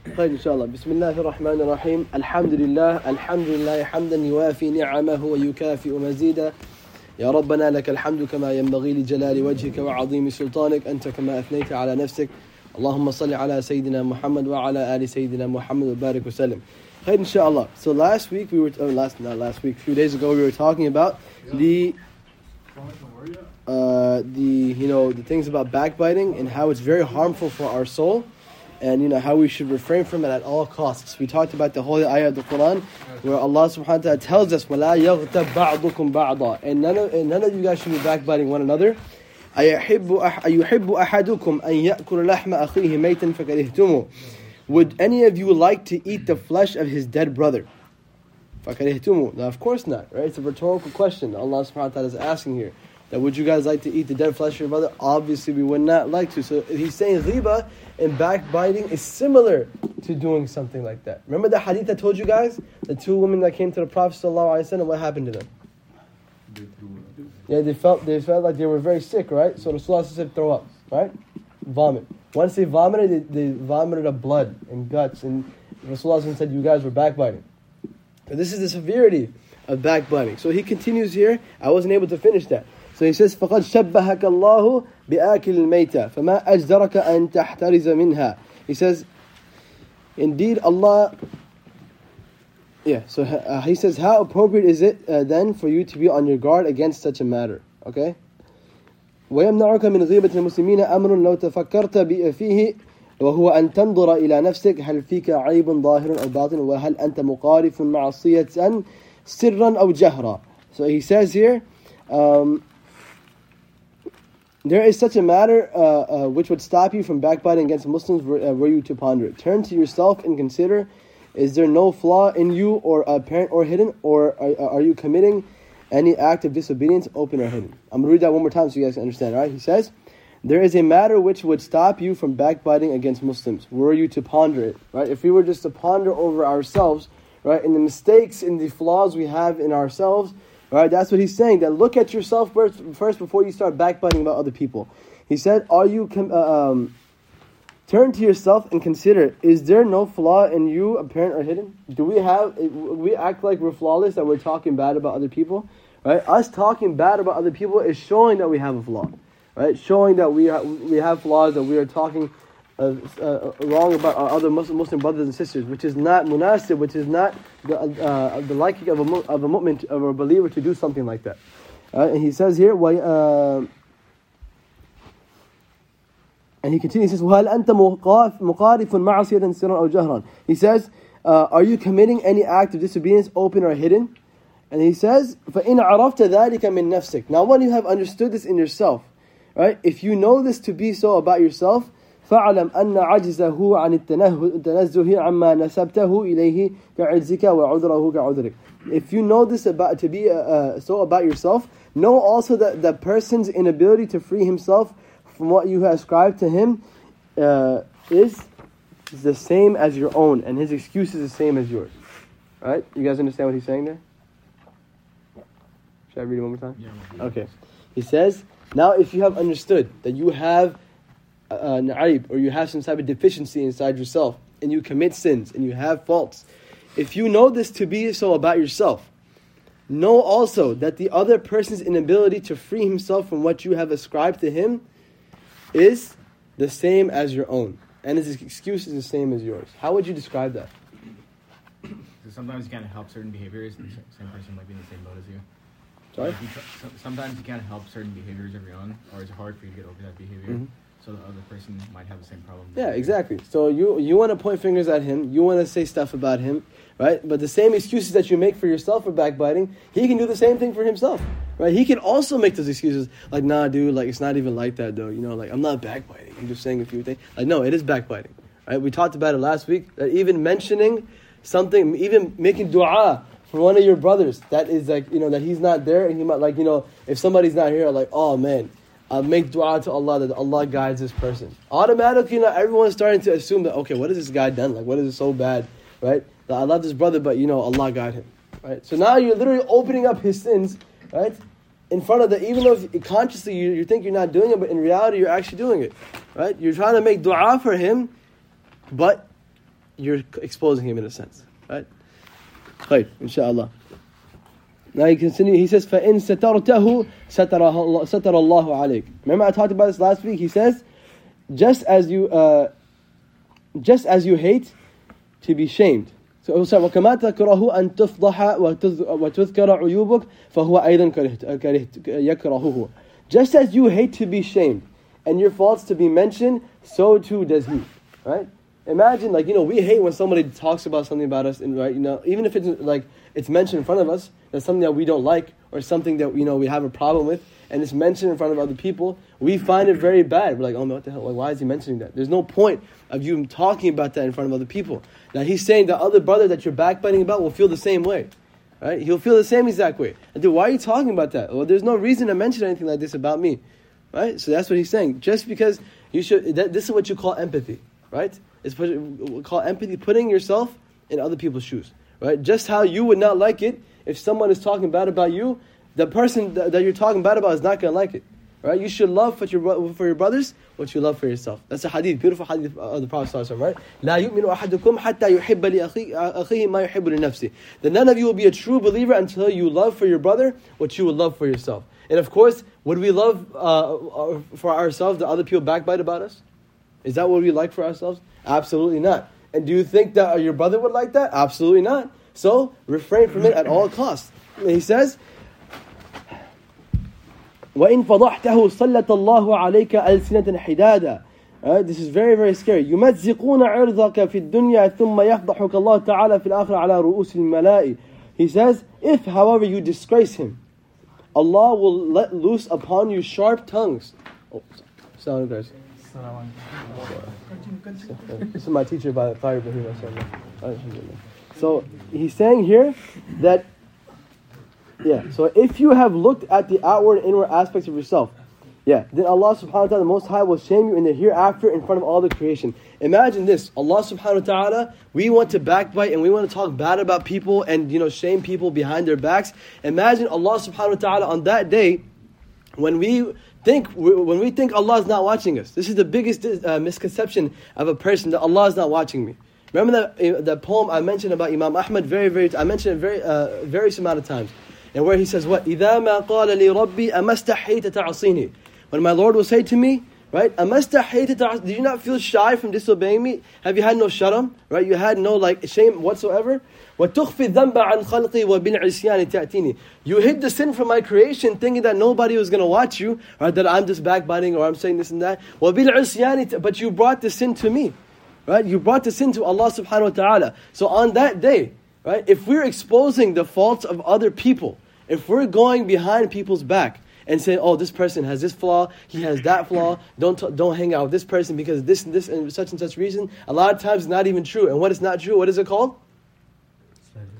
طيب إن شاء الله. بسم الله الرحمن الرحيم. الحمد لله الحمد لله حمدا يوافي نعمه ويكافئ مزيدا. يا ربنا لك الحمد كما ينبغي لجلال وجهك وعظيم سلطانك. أنت كما أثنيت على نفسك. اللهم صل على سيدنا محمد وعلى آل سيدنا محمد وبارك وسلم. خير إن شاء الله. So last week we were, oh, last, not last week, few days ago we were talking about the uh, the you know the things about backbiting and how it's very harmful for our soul. and you know how we should refrain from it at all costs. We talked about the holy ayah of the Quran where Allah subhanahu wa ta'ala tells us وَلَا يَغْتَبْ بَعْضُكُمْ بَعْضًا and none, of, and none of you guys should be backbiting one another. أيحب أيحب أحدكم أن يأكل لحم أخيه ميتا فكرهتموه Would any of you like to eat the flesh of his dead brother? فكرهتموه Now of course not, right? It's a rhetorical question Allah subhanahu wa ta'ala is asking here. That would you guys like to eat the dead flesh of your brother? Obviously we would not like to. So he's saying ghiba and backbiting is similar to doing something like that. Remember the hadith I told you guys? The two women that came to the Prophet and what happened to them? Yeah, they felt they felt like they were very sick, right? So Rasulullah said throw up, right? Vomit. Once they vomited, they, they vomited up blood and guts, and Rasulullah said you guys were backbiting. So this is the severity of backbiting. So he continues here. I wasn't able to finish that. So he says, فَقَدْ شَبَّهَكَ اللَّهُ بِآكِلِ الْمَيْتَةِ فَمَا أَجْدَرَكَ أَن تَحْتَرِزَ مِنْهَا He says, indeed Allah, yeah, so uh, he says, how appropriate is it uh, then for you to be on your guard against such a matter? Okay? ويمنعك من غيبة المسلمين أمر لو تفكرت فيه وهو أن تنظر إلى نفسك هل فيك عيب ظاهر أو باطن وهل أنت مقارف معصية سرا أو جهرا So he says here, um, there is such a matter uh, uh, which would stop you from backbiting against Muslims were, uh, were you to ponder it. Turn to yourself and consider is there no flaw in you or apparent or hidden, or are, are you committing any act of disobedience, open or hidden? I'm going to read that one more time so you guys can understand, right? He says, There is a matter which would stop you from backbiting against Muslims were you to ponder it, right? If we were just to ponder over ourselves, right, and the mistakes and the flaws we have in ourselves, Right? That's what he's saying. That look at yourself first, first before you start backbiting about other people. He said, "Are you uh, um, turn to yourself and consider: Is there no flaw in you, apparent or hidden? Do we have? We act like we're flawless, that we're talking bad about other people, right? Us talking bad about other people is showing that we have a flaw, right? Showing that we are, we have flaws, that we are talking uh, uh, wrong about our other Muslim, Muslim brothers and sisters, which is not munasib, which is not the, uh, the liking of a, of a mu'min, of a believer to do something like that. Uh, and he says here, uh, and he continues, he says, وَهَلْ أَنْتَ مُقَارِفٌ مَعَصِيَةً سِرًا أَوْ جَهْرًا He says, uh, are you committing any act of disobedience, open or hidden? And he says, فَإِنْ عَرَفْتَ ذَلِكَ مِنْ نَفْسِكَ Now when you have understood this in yourself, right? If you know this to be so about yourself, فاعلم أن عجزه عن التنزه عما نسبته إليه كعجزك وعذره كعذرك. If you know this about to be uh, uh, so about yourself, know also that the person's inability to free himself from what you have ascribed to him uh, is the same as your own, and his excuse is the same as yours. Right? You guys understand what he's saying there? Should I read it one more time? Yeah. Okay. He says, now if you have understood that you have uh, na'ib, or you have some type of deficiency inside yourself, and you commit sins, and you have faults, if you know this to be so about yourself, know also that the other person's inability to free himself from what you have ascribed to him is the same as your own. And his excuse is the same as yours. How would you describe that? So sometimes you can't help certain behaviors, and the same person might be in the same boat as you. Sorry? Like you tr- so- sometimes you can't help certain behaviors of your own, or it's hard for you to get over that behavior. Mhm. So the other person might have the same problem. Yeah, exactly. So you you want to point fingers at him, you want to say stuff about him, right? But the same excuses that you make for yourself for backbiting, he can do the same thing for himself, right? He can also make those excuses, like, nah, dude, like it's not even like that, though. You know, like I'm not backbiting. I'm just saying a few things. Like, no, it is backbiting, right? We talked about it last week. That even mentioning something, even making du'a for one of your brothers, that is like, you know, that he's not there, and he might like, you know, if somebody's not here, like, oh man uh, make dua to Allah that Allah guides this person. Automatically, you know, everyone's starting to assume that, okay, what has this guy done? Like, what is it so bad, right? That I love this brother, but, you know, Allah guide him, right? So now you're literally opening up his sins, right? In front of the, even though consciously you, you think you're not doing it, but in reality you're actually doing it, right? You're trying to make dua for him, but you're exposing him in a sense, right? Khayr, inshallah. Now he continue. He says, فَإِن سَتَرْتَهُ سَتَرَ اللَّهُ عَلَيْكَ Remember I talked about this last week. He says, just as you, uh, just as you hate to be shamed. So وكما تكره أن تفضح وتذكر عيوبك فهو أيضا كرهت يكرهه. Just as you hate to be shamed and your faults to be mentioned, so too does he. Right? Imagine, like you know, we hate when somebody talks about something about us, and right, you know, even if it's like it's mentioned in front of us, that's something that we don't like or something that you know we have a problem with, and it's mentioned in front of other people, we find it very bad. We're like, oh, no, what the hell? Like, why is he mentioning that? There's no point of you talking about that in front of other people. Now he's saying the other brother that you're backbiting about will feel the same way. Right? He'll feel the same exact way. And dude, why are you talking about that? Well, there's no reason to mention anything like this about me. Right? So that's what he's saying. Just because you should, that, this is what you call empathy. Right? It's what we call empathy, putting yourself in other people's shoes. Right? Just how you would not like it if someone is talking bad about you, the person that, that you're talking bad about is not going to like it. Right? You should love for your, for your brothers what you love for yourself. That's a hadith, beautiful hadith of the Prophet right? لا يؤمن أحدكم حتى يحب لأخيه ما يحب لنفسه. That none of you will be a true believer until you love for your brother what you would love for yourself. And of course, would we love uh, uh for ourselves that other people backbite about us? Is that what we like for ourselves? Absolutely not. And do you think that your brother would like that? Absolutely not. So refrain from it at all costs. And he says, وإن فضحته سلط الله عليك ألسنة حدادا uh, this is very very scary يمزقون عرضك في الدنيا ثم يفضحك الله تعالى في الآخرة على رؤوس الملائي He says, if however you disgrace him, Allah will let loose upon you sharp tongues. Oh, sorry, guys. This is my teacher by Qari Ibrahim. So he's saying here that yeah. So if you have looked at the outward and inward aspects of yourself, yeah, then Allah subhanahu wa ta'ala, the Most High, will shame you in the hereafter in front of all the creation. Imagine this Allah subhanahu wa ta'ala, we want to backbite and we want to talk bad about people and you know shame people behind their backs. Imagine Allah subhanahu wa ta'ala on that day when we think when we think Allah is not watching us. This is the biggest uh, misconception of a person that Allah is not watching me. Remember that, uh, that poem I mentioned about Imam Ahmad very very I mentioned it very uh, various amount of times. And where he says, what? إِذَا مَا قَالَ لِي رَبِّي أَمَسْتَحِيتَ تَعْصِينِي When my Lord will say to me, Right? Did you not feel shy from disobeying me? Have you had no sharam? Right? You had no like shame whatsoever? You hid the sin from my creation thinking that nobody was going to watch you, right? that I'm just backbiting or I'm saying this and that. But you brought the sin to me. Right? You brought the sin to Allah subhanahu wa ta'ala. So on that day, right, if we're exposing the faults of other people, if we're going behind people's back, and saying, "Oh, this person has this flaw, he has that flaw. Don't t- don't hang out with this person because this and this and such and such reason," a lot of times it's not even true. And what is not true? What is it called?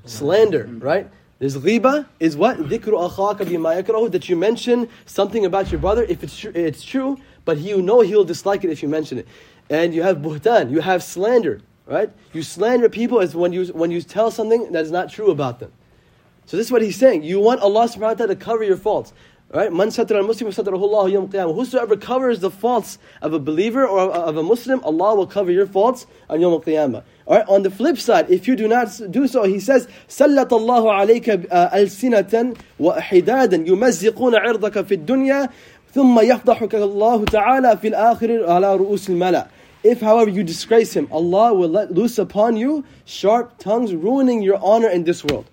Slander, right? There's ghiba is what that you mention something about your brother if it's true, it's true, but you know he'll dislike it if you mention it. And you have buhtan, you have slander, right? You slander people as when you when you tell something that is not true about them. So this is what he's saying. You want Allah subhanahu wa ta'ala to cover your faults. Right? Man satara muslim satarahu yawm qiyamah. Whosoever covers the faults of a believer or of a Muslim, Allah will cover your faults on Yawm al-Qiyamah. Alright, on the flip side, if you do not do so, he says, سَلَّتَ اللَّهُ عَلَيْكَ أَلْسِنَةً وَحِدَادًا يُمَزِّقُونَ عِرْضَكَ فِي الدُّنْيَا ثُمَّ يَفْضَحُكَ اللَّهُ تَعَالَى فِي الْآخِرِ عَلَى رُؤُوسِ الْمَلَأِ if, however, you disgrace him, Allah will let loose upon you sharp tongues, ruining your honor in this world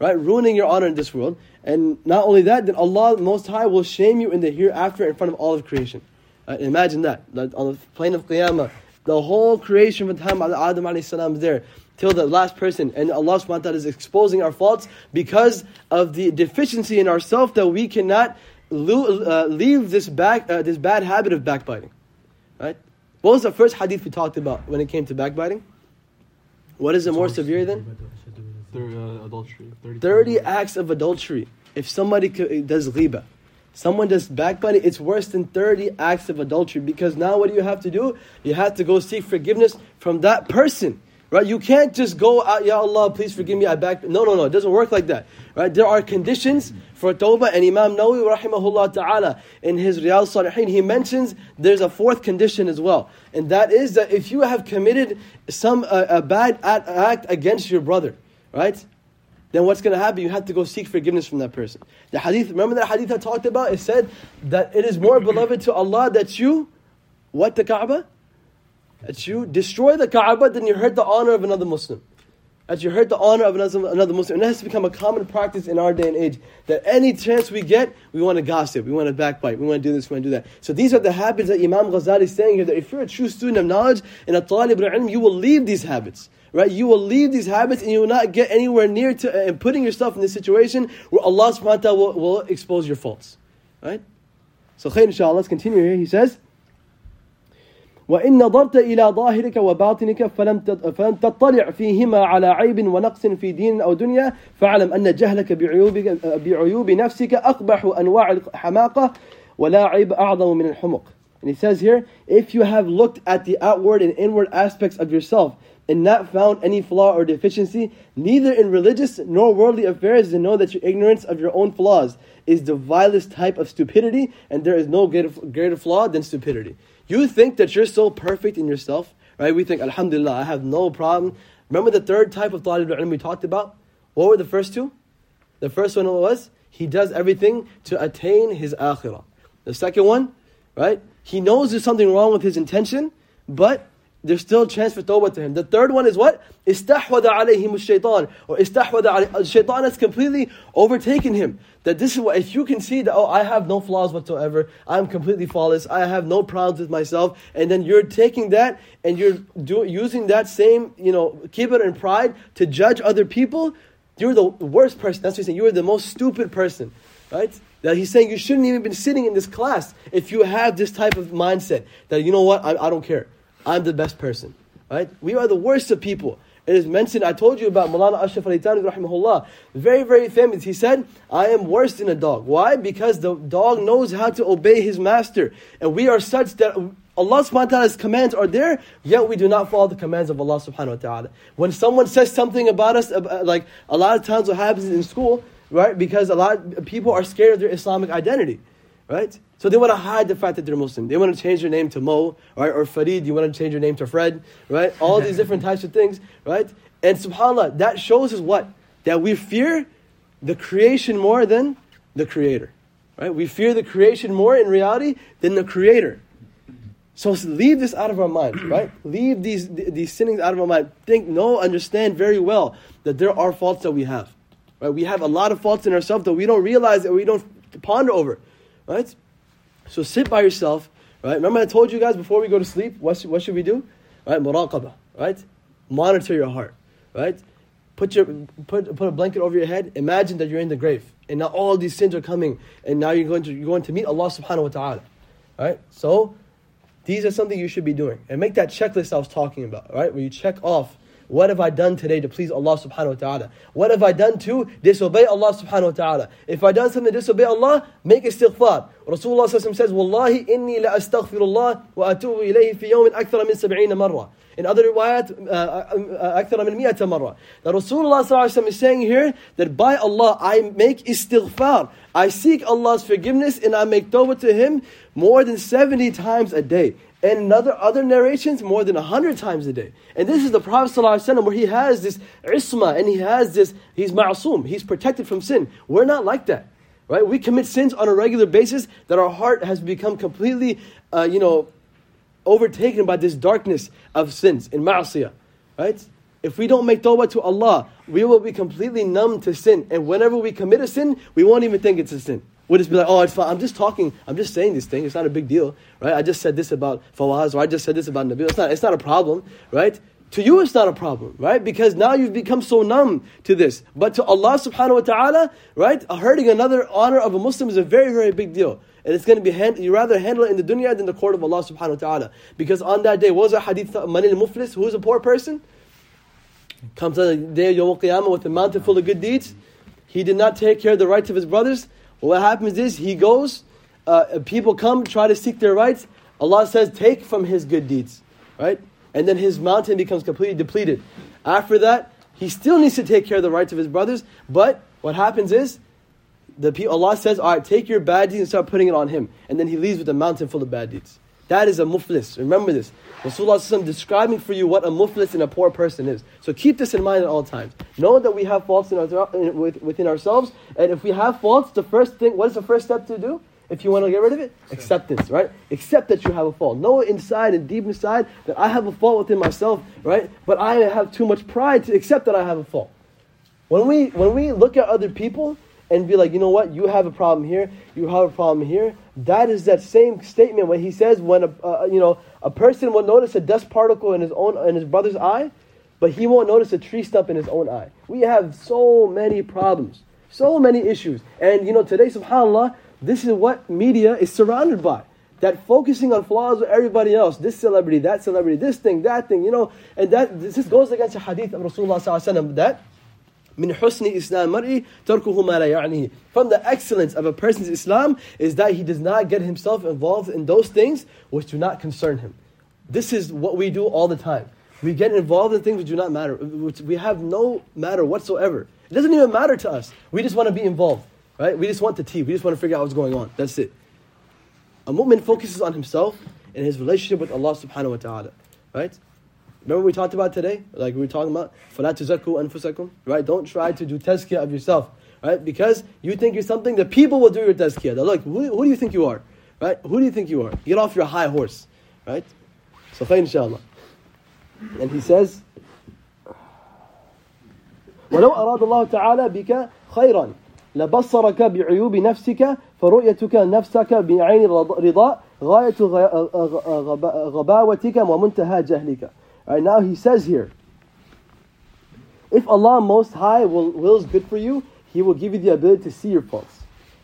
right? Ruining your honor in this world. And not only that, then Allah Most High will shame you in the hereafter in front of all of creation. Right? Imagine that. that. On the plane of Qiyamah, the whole creation from the time of Adam alayhi salam is there till the last person. And Allah subhanahu wa ta'ala is exposing our faults because of the deficiency in ourselves that we cannot uh, leave this, back, uh, this bad habit of backbiting. Right? What was the first hadith we talked about when it came to backbiting? What is it more severe than? Uh, adultery. 30, 30 acts of adultery. If somebody does ghiba, someone does backbiting, it's worse than 30 acts of adultery because now what do you have to do? You have to go seek forgiveness from that person. Right? You can't just go out, Ya Allah, please forgive me, I back. No, no, no, it doesn't work like that. Right? There are conditions for tawbah, and Imam Nawawi rahimahullah ta'ala in his Riyadh Salihin, he mentions there's a fourth condition as well. And that is that if you have committed some uh, a bad act against your brother, right? Then what's going to happen? You have to go seek forgiveness from that person. The hadith, remember that hadith I talked about? It said that it is more beloved to Allah that you, what the Kaaba? That you destroy the Kaaba than you hurt the honor of another Muslim. That you hurt the honor of another, Muslim. And that has become a common practice in our day and age. That any chance we get, we want to gossip, we want to backbite, we want to do this, we want to do that. So these are the habits that Imam Ghazali is saying here, that if you're a true student of knowledge and a talib al-ilm, you will leave these habits right? You will leave these habits and you will not get anywhere near to uh, and putting yourself in this situation where Allah subhanahu wa ta'ala will, will expose your faults, right? So khair inshallah, let's continue here. He says, وإن نظرت إلى ظاهرك وباطنك film film تطلع فيهما على عيب ونقص في دين أو دنيا فاعلم أن جهلك بعيوب بعيوب نفسك أقبح أنواع الحماقة ولا عيب أعظم من الحمق. And he says here, if you have looked at the outward and inward aspects of yourself and not found any flaw or deficiency, neither in religious nor worldly affairs, to know that your ignorance of your own flaws is the vilest type of stupidity, and there is no greater, greater flaw than stupidity. You think that you're so perfect in yourself, right? We think, Alhamdulillah, I have no problem. Remember the third type of talib al we talked about? What were the first two? The first one was he does everything to attain his akhirah. The second one, right? He knows there's something wrong with his intention, but there's still a chance for tawbah to him. The third one is what? Istahwada alayhim shaitan. Or istahwada alayhim. Uh, shaitan has completely overtaken him. That this is what, if you can see that, oh, I have no flaws whatsoever, I'm completely flawless, I have no problems with myself, and then you're taking that and you're do, using that same, you know, kibr and pride to judge other people, you're the worst person. That's what he's saying. You're the most stupid person. Right? That he's saying you shouldn't even been sitting in this class if you have this type of mindset that, you know what, I, I don't care. I'm the best person. Right? We are the worst of people. It is mentioned, I told you about Maulana Ashraf Thanwi rahimahullah. Very, very famous. He said, I am worse than a dog. Why? Because the dog knows how to obey his master. And we are such that Allah subhanahu wa ta'ala's commands are there, yet we do not follow the commands of Allah subhanahu wa ta'ala. When someone says something about us, uh, like a lot of times what happens in school, right? Because a lot of people are scared of their Islamic identity, right? So they want to hide the fact that they're Muslim. They want to change their name to Mo, right? Or Farid, you want to change your name to Fred, right? All these different types of things, right? And subhanAllah, that shows us what? That we fear the creation more than the creator, right? We fear the creation more in reality than the creator. So leave this out of our mind, right? Leave these, these sinnings out of our mind. Think, know, understand very well that there are faults that we have. Right? We have a lot of faults in ourselves that we don't realize that we don't ponder over. Right? So sit by yourself, right? Remember I told you guys before we go to sleep, what should, what should we do? Right? Muraqabah, right? Monitor your heart, right? Put, your, put, put a blanket over your head. Imagine that you're in the grave. And now all these sins are coming. And now you're going to, you're going to meet Allah subhanahu wa ta'ala. Right? So, these are something you should be doing. And make that checklist I was talking about, right? Where you check off what have I done today to please Allah subhanahu wa ta'ala? What have I done to disobey Allah subhanahu wa ta'ala? If I done something to disobey Allah, make istighfar. Rasulullah says, Wallahi inni la astaghfirullah wa atubu ilayhi fi yawmin akthara min sab'ina marra. In other riwayat, uh, uh, uh, akthara min miyata marra. That Rasulullah is saying here that by Allah I make istighfar. I seek Allah's forgiveness and I make tawbah to Him more than 70 times a day. And other, other narrations, more than 100 times a day. And this is the Prophet ﷺ where he has this isma and he has this, he's ma'asum, he's protected from sin. We're not like that. Right? We commit sins on a regular basis that our heart has become completely, uh, you know, overtaken by this darkness of sins in ma'asiyah. Right? If we don't make tawbah to Allah, we will be completely numb to sin. And whenever we commit a sin, we won't even think it's a sin. We'll just be like, oh. I'm just talking. I'm just saying this thing. It's not a big deal, right? I just said this about Fawaz, or I just said this about Nabil. It's not, it's not a problem, right? To you, it's not a problem, right? Because now you've become so numb to this. But to Allah subhanahu wa ta'ala, right? Hurting another honor of a Muslim is a very, very big deal. And it's going to be, hand, you rather handle it in the dunya than the court of Allah subhanahu wa ta'ala. Because on that day, what was a hadith, uh, Manil Muflis, who's a poor person? Comes on the day of Yom Qiyamah with a mountain full of good deeds. He did not take care of the rights of his brothers. What happens is he goes, uh, people come, try to seek their rights. Allah says, take from his good deeds, right? And then his mountain becomes completely depleted. After that, he still needs to take care of the rights of his brothers, but what happens is, the Allah says, all right, take your bad deeds and start putting it on him. And then he leaves with a mountain full of bad deeds. That is a muflis. Remember this. Rasulullah describing for you what a muflis and a poor person is. So keep this in mind at all times. Know that we have faults in our, in, within ourselves. And if we have faults, the first thing, what is the first step to do? If you want to get rid of it, acceptance, right? Accept that you have a fault. Know inside and deep inside that I have a fault within myself, right? But I have too much pride to accept that I have a fault. When we when we look at other people and be like, you know what, you have a problem here, you have a problem here. That is that same statement when he says when a uh, you know a person will notice a dust particle in his own in his brother's eye, but he won't notice a tree stump in his own eye. We have so many problems, so many issues, and you know today, Subhanallah, this is what media is surrounded by. That focusing on flaws with everybody else, this celebrity, that celebrity, this thing, that thing, you know, and that this goes against the hadith of Rasulullah sallallahu alaihi wasallam that Min husni Islam mar'i tarkuhu ma la ya'nihi. From the excellence of a person's Islam is that he does not get himself involved in those things which do not concern him. This is what we do all the time. We get involved in things which do not matter, which we have no matter whatsoever. It doesn't even matter to us. We just want to be involved, right? We just want the tea. We just want to figure out what's going on. That's it. A mu'min focuses on himself and his relationship with Allah subhanahu wa ta'ala, right? Remember we talked about today? Like we were talking about, فَلَا تُزَكُّوا أَنفُسَكُمْ Right? Don't try to do tazkiyah of yourself. Right? Because you think you're something, the people will do your tazkiyah. They're like, who, who do you think you are? Right? Who do you think you are? Get off your high horse. Right? So, inshallah. And he says, ولو أراد الله تعالى بك خيرا لبصرك بعيوب نفسك فرؤيتك نفسك بعين رضاء غاية غباوتك ومنتهى جهلك Right now he says here, if Allah Most High will, wills good for you, He will give you the ability to see your faults.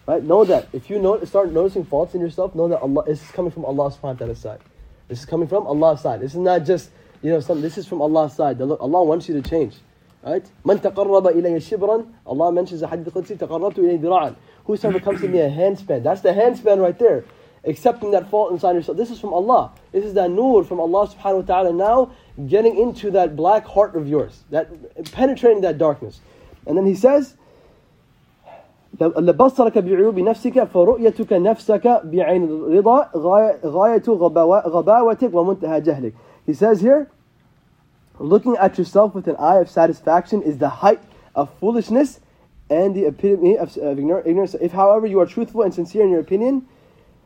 Right? Know that. If you know, start noticing faults in yourself, know that Allah this is coming from Allah's side. This is coming from Allah's side. This is not just, you know, something. this is from Allah's side. Allah wants you to change. Right? Allah mentions the hadith Qudsi, taqarrabtu ilayya dira'an. Whosoever comes to me a handspan. That's the handspan right there Accepting that fault inside yourself. This is from Allah. This is that nur from Allah subhanahu wa ta'ala now getting into that black heart of yours, that penetrating that darkness. And then he says, لبصرك بعيوب نفسك فرؤيتك نفسك بعين الرضا غاية غباوتك ومنتهى جهلك. He says here, looking at yourself with an eye of satisfaction is the height of foolishness and the epitome of, of ignorance. If, however, you are truthful and sincere in your opinion,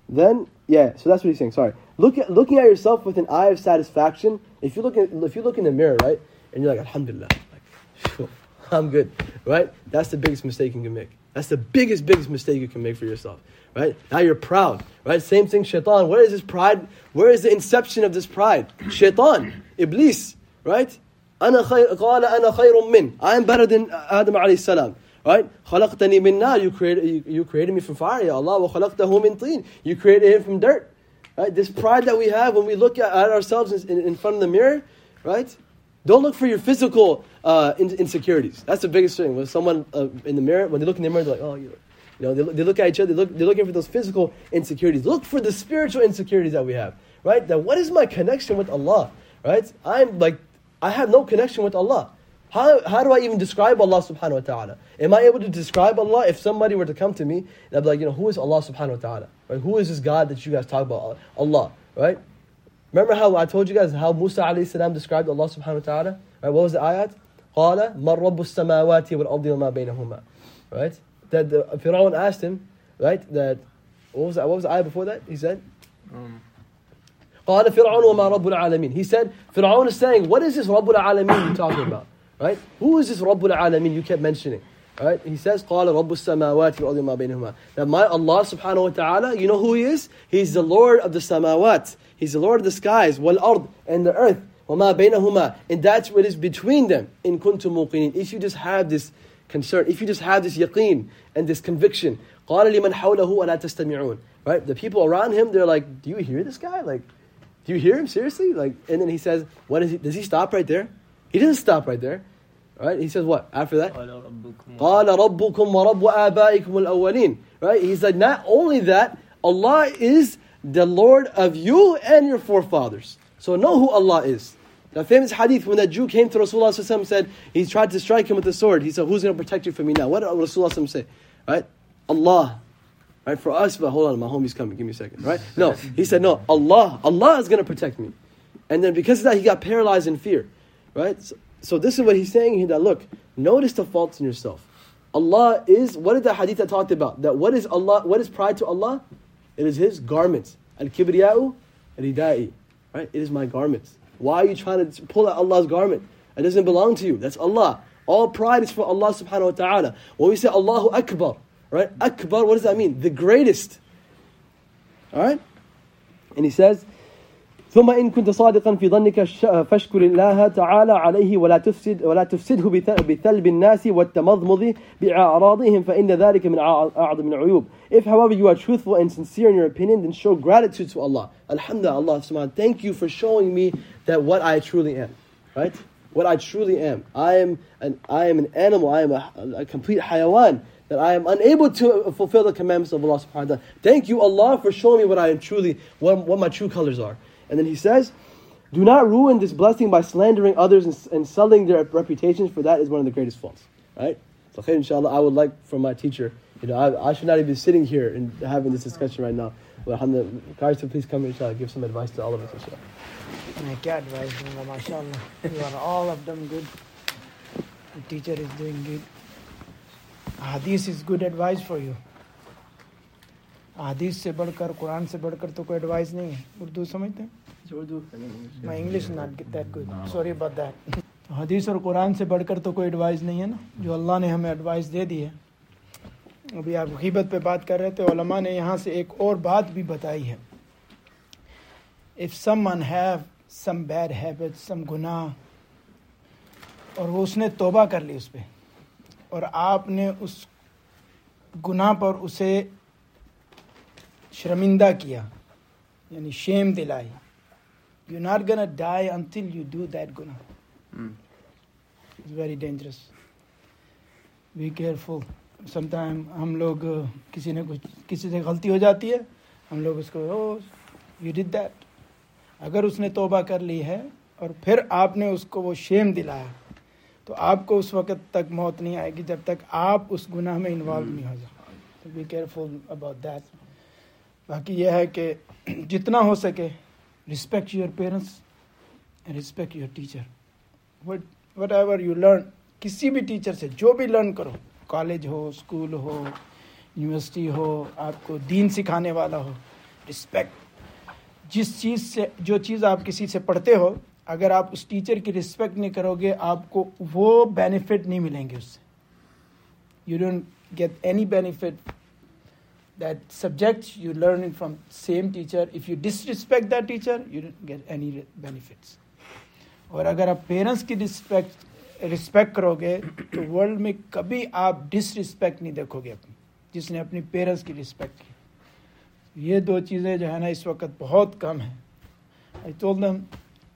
then yeah. So that's what he's saying. Sorry. Look at looking at yourself with an eye of satisfaction. If you look at if you look in the mirror, right, and you're like, Alhamdulillah, like, I'm good, right? That's the biggest mistake you can make. That's the biggest, biggest mistake you can make for yourself, right? Now you're proud, right? Same thing, shaitan. Where is this pride? Where is the inception of this pride? Shaitan, iblis, right? أنا خير قال أنا خير من I am better than Adam عليه السلام right خلقتني من نار you created, you, you created me from fire ya Allah وخلقته من طين you created him from dirt right this pride that we have when we look at, at ourselves in, in, front of the mirror right don't look for your physical uh, insecurities that's the biggest thing when someone uh, in the mirror when they look in the mirror they're like oh you know, they, they look at each other, they look, they're looking for those physical insecurities. Look for the spiritual insecurities that we have, right? That what is my connection with Allah, right? I'm like I have no connection with Allah. How, how do I even describe Allah subhanahu wa ta'ala? Am I able to describe Allah if somebody were to come to me and I'd be like, you know, who is Allah subhanahu wa ta'ala? Right? Who is this God that you guys talk about? Allah, right? Remember how I told you guys how Musa alayhi salam described Allah subhanahu wa ta'ala? Right? What was the ayat? قال من رب السماوات والأرض وما بينهما right that the Fir'aun asked him right that what was that, what was the ayah before that he said um. قال فرعون وما رب العالمين. He said, Fir'aun is saying, what is this Rabbul Alameen you're talking about? Right? Who is this Rabbul Alameen you kept mentioning? Right? He says, قال رب السماوات والأرض ما بينهما. That my Allah subhanahu wa ta'ala, you know who he is? He's the Lord of the samawat. He's the Lord of the skies, wal and the earth. وما بينهما. And that's what is between them. In kuntum muqinin. If you just have this concern, if you just have this yaqeen and this conviction. قال لمن حوله ولا تستمعون. Right? The people around him, they're like, do you hear this guy? Like, do you hear him seriously? Like, and then he says, "What is he? Does he stop right there? He didn't stop right there, right? He says what after that? Right? He's like, not only that, Allah is the Lord of you and your forefathers. So know who Allah is. The famous hadith when that Jew came to Rasulullah and said, he tried to strike him with the sword. He said, Who's going to protect you from me now? What did Rasulullah say? Right? Allah. Right? For us, but hold on, my homie's coming. Give me a second. Right? No. He said, No, Allah. Allah is going to protect me. And then because of that, he got paralyzed in fear. Right? So, so this is what he's saying here that look, notice the faults in yourself. Allah is, what did the hadith that talked about? That what is Allah, what is pride to Allah? It is His garments. Al kibriya'u ridai. Right? It is my garments. Why are you trying to pull out Allah's garment? It doesn't belong to you. That's Allah. All pride is for Allah subhanahu wa ta'ala. When we say Allahu Akbar, right? Akbar, what does that mean? The greatest. Alright? And he says, ثم إن كنت صادقا في ظنك فاشكر الله تعالى عليه ولا تفسد ولا تفسده بثلب الناس والتمضمض بأعراضهم فإن ذلك من أعظم العيوب. If however you are truthful and sincere in your opinion, then show gratitude to Allah. Alhamdulillah, Allah subhanahu thank you for showing me that what I truly am. Right? What I truly am. I am an I am an animal, I am a, a complete hayawan that I am unable to fulfill the commandments of Allah subhanahu wa ta'ala. Thank you, Allah, for showing me what I am truly, what, what my true colors are. And then he says, Do not ruin this blessing by slandering others and, and selling their reputations, for that is one of the greatest faults. Right? So, khair, inshallah, I would like for my teacher, you know, I, I should not even be sitting here and having this discussion right now. But guys, to please come inshallah, give some advice to all of us, inshallah. मैं क्या advice दूंगा माशाल्लाह you are all of them good the teacher is doing good hadith is good advice for you हदीस से बढ़कर कुरान से बढ़कर तो कोई एडवाइस नहीं है उर्दू समझते हैं مائی جی، جی، انگلش جی، سوری دیٹ ہاں۔ حدیث اور قرآن سے بڑھ کر تو کوئی ایڈوائز نہیں ہے نا؟ جو اللہ نے ہمیں ایڈوائز دے دی ہے۔ ابھی آپ غیبت پہ بات کر رہے تھے علماء نے یہاں سے ایک اور بات بھی بتائی ہے۔ If some man have some bad habit some گناہ اور وہ اس نے توبہ کر لی اس پہ اور آپ نے اس گناہ پر اسے شرمندہ کیا یعنی شیم دلائی۔ You're not going to die until you do that guna. Mm. It's very dangerous. Be careful. Sometimes ہم لوگ کسی نے کچھ کسی سے غلطی ہو جاتی ہے ہم لوگ اس کو یو ڈڈ دیٹ اگر اس نے توبہ کر لی ہے اور پھر آپ نے اس کو وہ شیم دلایا تو آپ کو اس وقت تک موت نہیں آئے گی جب تک آپ اس گناہ میں انوالو نہیں ہو جائیں بی کیئرفل اباؤٹ دیٹ باقی یہ ہے کہ جتنا ہو سکے respect your parents and your teacher what what whatever you learn کسی بھی ٹیچر سے جو بھی لرن کرو کالج ہو اسکول ہو یونیورسٹی ہو آپ کو دین سکھانے والا ہو رسپیکٹ جس چیز سے جو چیز آپ کسی سے پڑھتے ہو اگر آپ اس ٹیچر کی رسپیکٹ نہیں کرو گے آپ کو وہ بینیفٹ نہیں ملیں گے اس سے you don't get any benefit that subject you learn it from same teacher if you disrespect that teacher you don't get any benefits. اور اگر آپ پیرنٹس کی ڈسپیکٹ رسپیکٹ کرو گے تو ورلڈ میں کبھی آپ ڈس رسپیکٹ نہیں دیکھو گے اپنی، جس نے اپنی پیرنٹس کی رسپیکٹ کی۔ یہ دو چیزیں جو ہے نا، اس وقت بہت کم ہیں۔ آئی دم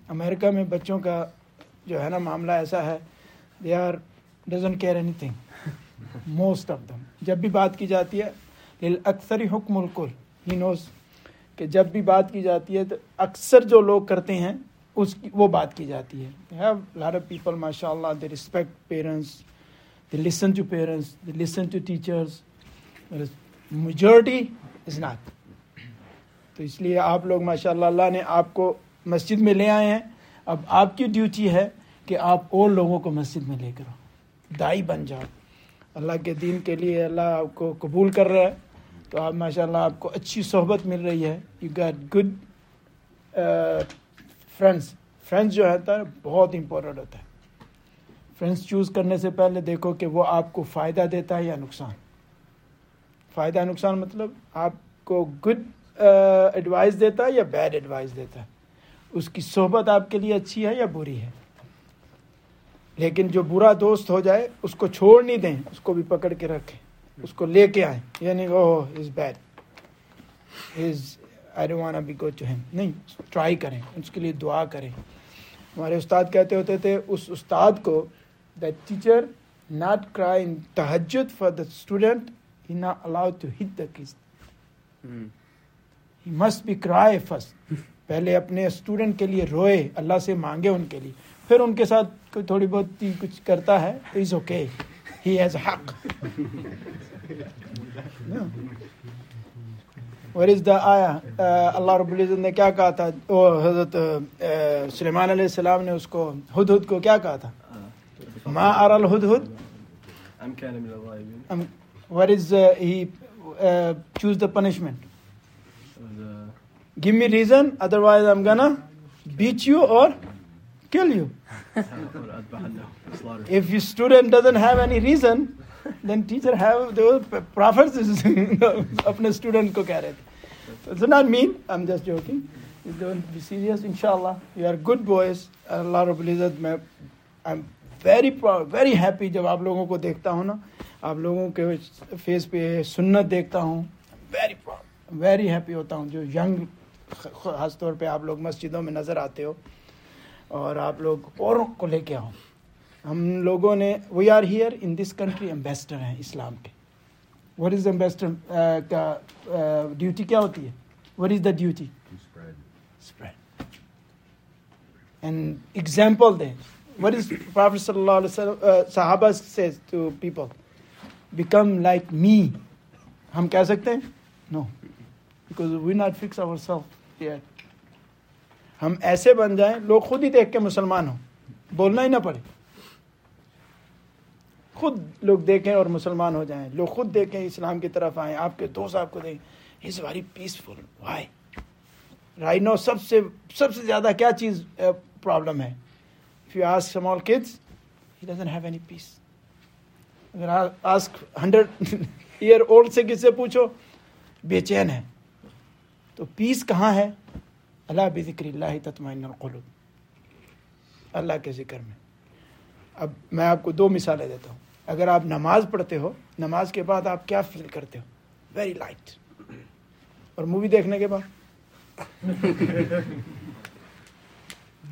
امریکہ میں بچوں کا جو ہے نا معاملہ ایسا ہے they are doesn't care anything most of them جب بھی بات کی جاتی ہے اکثر حکم الکل ہی نوز کہ جب بھی بات کی جاتی ہے تو اکثر جو لوگ کرتے ہیں، اس کی وہ بات کی جاتی ہے۔ لار آف پیپل ماشاء اللہ they respect parents they listen to parents they listen to teachers majority is not تو اس لیے آپ لوگ ماشاء اللہ اللہ نے آپ کو مسجد میں لے آئے ہیں۔ اب آپ کی ڈیوٹی ہے کہ آپ اور لوگوں کو مسجد میں لے کر آؤ دائی بن جاؤ۔ اللہ کے دین کے لیے اللہ آپ کو قبول کر رہا ہے۔ تو آپ ماشاء اللہ آپ کو اچھی صحبت مل رہی ہے۔ You get good friends friends جو ہوتا ہے بہت امپورٹنٹ ہوتا ہے۔ فرینڈس چوز کرنے سے پہلے دیکھو کہ وہ آپ کو فائدہ دیتا ہے یا نقصان۔ فائدہ نقصان مطلب آپ کو گڈ ایڈوائز uh, دیتا ہے یا بیڈ ایڈوائز دیتا ہے۔ اس کی صحبت آپ کے لیے اچھی ہے یا بری ہے؟ لیکن جو برا دوست ہو جائے اس کو چھوڑ نہیں دیں اس کو بھی پکڑ کے رکھیں۔ اس کو لے کے آئیں۔ یعنی وہ is bad is I don't be go to him نہیں ٹرائی کریں اس کے لیے دعا کریں۔ ہمارے استاد کہتے ہوتے تھے اس استاد کو دا ٹیچر ناٹ کرائی ان تہجد فار دا اسٹوڈنٹ ہی نا الاؤ to hit the kids he must be cry first پہلے اپنے اسٹوڈنٹ کے لیے روئے اللہ سے مانگے ان کے لیے۔ پھر ان کے ساتھ کوئی تھوڑی بہت کچھ کرتا ہے تو is okay okay. तो इज ओके ही हैज हक वर इज द आया अल्लाह रब्बुल इज़्ज़त ने क्या कहा था वो हजरत सुलेमान अलैहिस्सलाम ने उसको हुद हुद को क्या कहा था मा अरल हुद हुद I'm kind of alive. um, what is uh, he uh, choose the punishment give me reason otherwise i'm gonna beat you or kill you if your student doesn't have any reason then teacher have the prophets is अपने student को कह रहे थे it's not mean i'm just joking you don't be serious inshallah you are good boys Allah रब्बुल इज़्ज़त मैं I'm very proud very happy जब आप लोगों को देखता हूँ ना आप लोगों के फेस पे सुन्नत देखता हूँ वेरी प्राउड वेरी हैप्पी होता हूँ जो यंग खास तौर पे आप लोग मस्जिदों में नज़र आते हो और आप लोग औरों को लेके आओ हम लोगों ने we are here in this country ambassador हैं इस्लाम के वट इज़ एम्बेसडर का ड्यूटी क्या होती है what is the duty spread and example दें what is Prophet sallallahu alaihi wasallam uh, Sahaba says to people become like me हम कह सकते हैं no because we not fix ourselves yet ہم ایسے بن جائیں، لوگ خود ہی دیکھ کے مسلمان ہوں۔ بولنا ہی نہ پڑے۔ خود لوگ دیکھیں اور مسلمان ہو جائیں۔ لوگ خود دیکھیں، اسلام کی طرف آئیں، آپ کے دوست آپ کو دیکھیں از ویری پیسفل وائی رائی نو سب سے سب سے زیادہ کیا چیز پرابلم ہے؟ If you ask small kids he doesn't have any peace اگر آسک ہنڈریڈ ایئر اولڈ سے کس سے پوچھو، بے چین ہے۔ تو پیس کہاں ہے؟ اللہ بذکر اللہ تطمئن القلوب۔ اللہ کے ذکر میں۔ اب میں آپ کو دو مثالیں دیتا ہوں۔ اگر آپ نماز پڑھتے ہو، نماز کے بعد آپ کیا فیل کرتے ہو؟ ویری لائٹ اور مووی دیکھنے کے بعد؟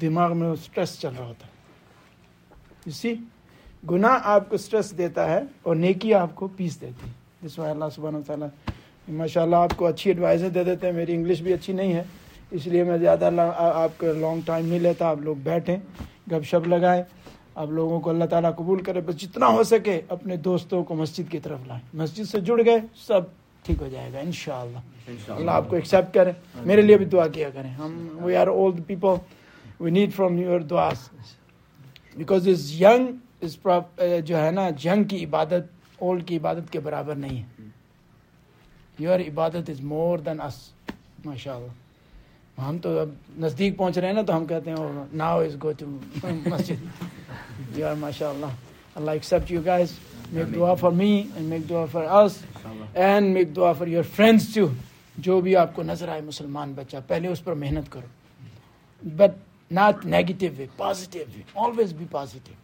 دماغ میں اسٹریس چل رہا ہوتا ہے۔ سی گناہ آپ کو اسٹریس دیتا ہے اور نیکی آپ کو پیس دیتی ہے۔ جس میں اللہ سبحانہ و تعالیٰ ماشاء اللہ آپ کو اچھی ایڈوائزیں دے دیتے ہیں۔ میری انگلش بھی اچھی نہیں ہے۔ اس لیے میں زیادہ آپ کا لانگ ٹائم نہیں لیتا آپ لوگ بیٹھیں گپ شپ لگائیں۔ آپ لوگوں کو اللہ تعالیٰ قبول کرے بس جتنا ہو سکے اپنے دوستوں کو مسجد کی طرف لائیں۔ مسجد سے جڑ گئے سب ٹھیک ہو جائے گا ان شاء اللہ اللہ آپ کو ایکسیپٹ کرے۔ میرے لیے بھی دعا کیا کریں۔ ہم we are old people we need from your دعا بیکاز از ینگ اس جو ہے نا جنگ کی عبادت اولڈ کی عبادت کے برابر نہیں ہے۔ یور عبادت از مور دین اس ماشاء اللہ हम तो अब नज़दीक पहुंच रहे हैं ना तो हम कहते हैं नाउ इज गो टू मस्जिद यू आर माशा अल्लाह एक्सेप्ट यू गाइस मेक दुआ फॉर मी एंड मेक दुआ फॉर अस एंड मेक दुआ फॉर योर फ्रेंड्स टू जो भी आपको नजर आए मुसलमान बच्चा पहले उस पर मेहनत करो but not negative way, positive way. Always be positive.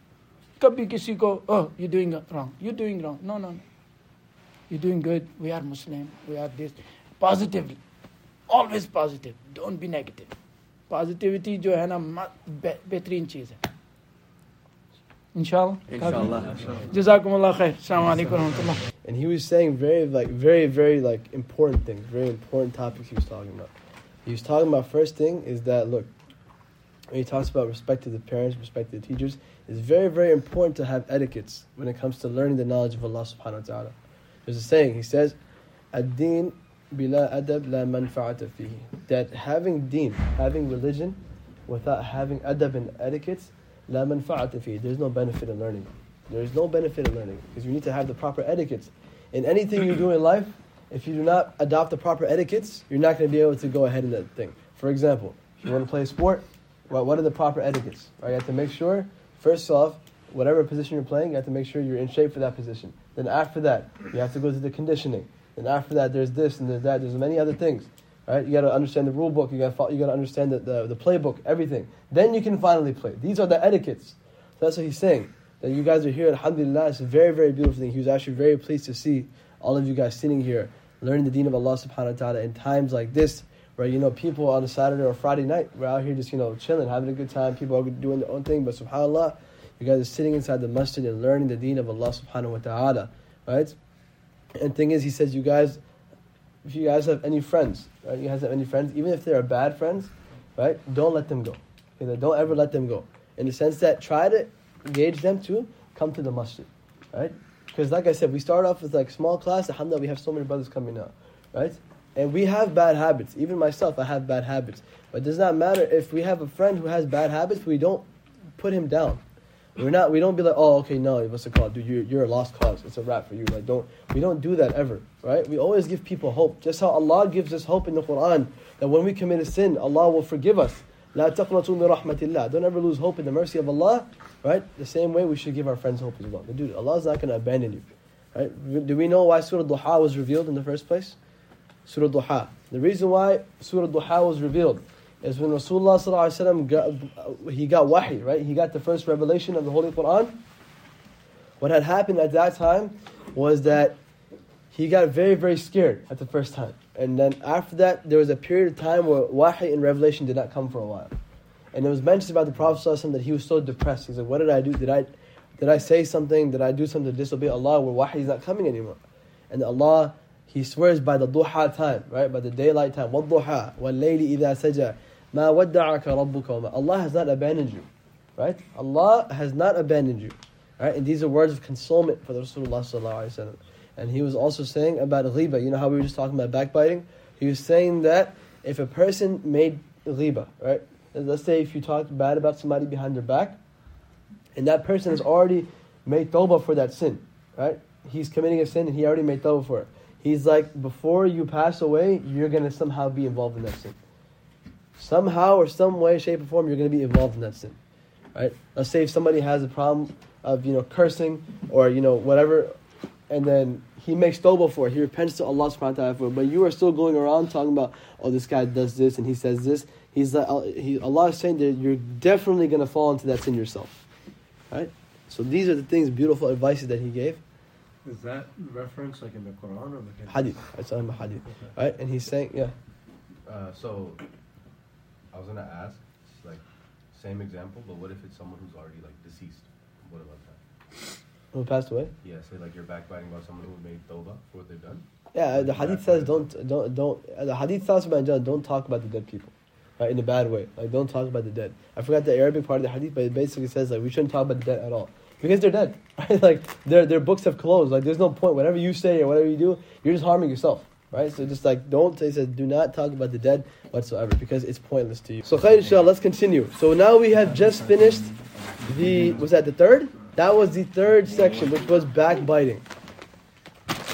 कभी किसी को oh you doing wrong, you doing wrong. No, no, no. You doing good. We are Muslim. We are this. Positively. Always positive. Don't be negative. Positivity जो है ना बेहतरीन चीज है Inshallah. Inshallah. Jazakumullah khair. Assalamu alaikum And he was saying very like very very like important things, very important topics he was talking about. He was talking about first thing is that look, when he talks about respect to the parents, respect to the teachers, it's very, very important to have etiquettes when it comes to learning the knowledge of Allah subhanahu wa ta'ala. There's a saying, he says, Ad-din bila adab la manfa'ata fihi. That having deen, having religion, without having adab and etiquettes, la manfa'ata fihi. There's no benefit in learning. There is no benefit in learning because you need to have the proper etiquettes. In anything you do in life, if you do not adopt the proper etiquettes, you're not going to be able to go ahead in that thing. For example, if you want to play a sport, well, what are the proper etiquettes? Right? You have to make sure, first off, whatever position you're playing, you have to make sure you're in shape for that position. Then after that, you have to go to the conditioning. Then after that, there's this and there's that. There's many other things. Right? You got to understand the rule book. You got to you got to understand the, the, the playbook, everything. Then you can finally play. These are the etiquettes. So that's what he's saying. That you guys are here. Alhamdulillah, it's a very very beautiful thing. He was actually very pleased to see all of you guys sitting here, learning the Deen of Allah Subhanahu wa Taala in times like this where you know people on a Saturday or Friday night we're out here just you know chilling, having a good time. People are doing their own thing, but Subhanallah, you guys are sitting inside the masjid and learning the Deen of Allah Subhanahu wa Taala, right? And thing is, he says, you guys, if you guys have any friends, right? You guys have any friends, even if they are bad friends, right? Don't let them go. Okay, don't ever let them go. In the sense that try to engage them to come to the masjid, right? Because like I said, we start off with like small class. Alhamdulillah, we have so many brothers coming now, right? And we have bad habits. Even myself, I have bad habits. But it does not matter if we have a friend who has bad habits. We don't put him down. We're not. We don't be like, oh, okay, no, what's it called, dude? You're you're a lost cause. It's a wrap for you. Like, don't we don't do that ever, right? We always give people hope. Just how Allah gives us hope in the Quran that when we commit a sin, Allah will forgive us. La taqnatu min Allah. Don't ever lose hope in the mercy of Allah, right? The same way we should give our friends hope as well. But dude, Allah's not going to abandon you, right? Do we know why Surah Duha was revealed in the first place? Surah Duha. The reason why Surah Duha was revealed is when Rasulullah sallallahu got, he got wahi, right? He got the first revelation of the Holy Quran. What had happened at that time was that he got very, very scared at the first time. And then after that, there was a period of time where wahi and revelation did not come for a while. And it was mentioned about the Prophet ﷺ that he was so depressed. He said, What did I do? Did I, did I say something? Did I do something to disobey Allah where wahi is not coming anymore? And Allah, He swears by the duha time, right? By the daylight time. وَالضُّحَى وَاللَّيْلِ إِذَا سَجَى Ma wadda'aka rabbuka Allah has not abandoned you. Right? Allah has not abandoned you. Right? And these are words of consolement for the Rasulullah sallallahu alaihi wasallam. And he was also saying about ghiba. You know how we were just talking about backbiting? He was saying that if a person made ghiba, right? Let's say if you talked bad about somebody behind their back, and that person has already made tawbah for that sin, right? He's committing a sin and he already made tawbah for it. He's like, before you pass away, you're going to somehow be involved in that sin. Somehow or some way, shape, or form, you're going to be involved in that sin, right? Let's say if somebody has a problem of, you know, cursing or, you know, whatever, and then he makes tawbah for it. He repents to Allah subhanahu wa ta'ala for it. But you are still going around talking about, oh, this guy does this and he says this. He's like, he, Allah is saying that you're definitely going to fall into that sin yourself. Right? So these are the things, beautiful advices that he gave. Is that reference like in the Quran or the Hadith. I saw him a hadith. Right? And he's saying, yeah. Uh, so, I was gonna ask, like, same example, but what if it's someone who's already like deceased? What about that? Who passed away? Yeah, say like you're backbiting about someone who made tawbah for what they've done. Yeah, the hadith says don't don't don't. The hadith tells about don't talk about the dead people, right? In a bad way. Like don't talk about the dead. I forgot the Arabic part of the hadith, but it basically says like we shouldn't talk about the dead at all because they're dead. Right? Like their their books have closed. Like there's no point. Whatever you say or whatever you do, you're just harming yourself. Right? So just like don't say says do not talk about the dead whatsoever because it's pointless to you. So khair inshallah, let's continue. So now we have just finished the was that the third? That was the third section, which was backbiting.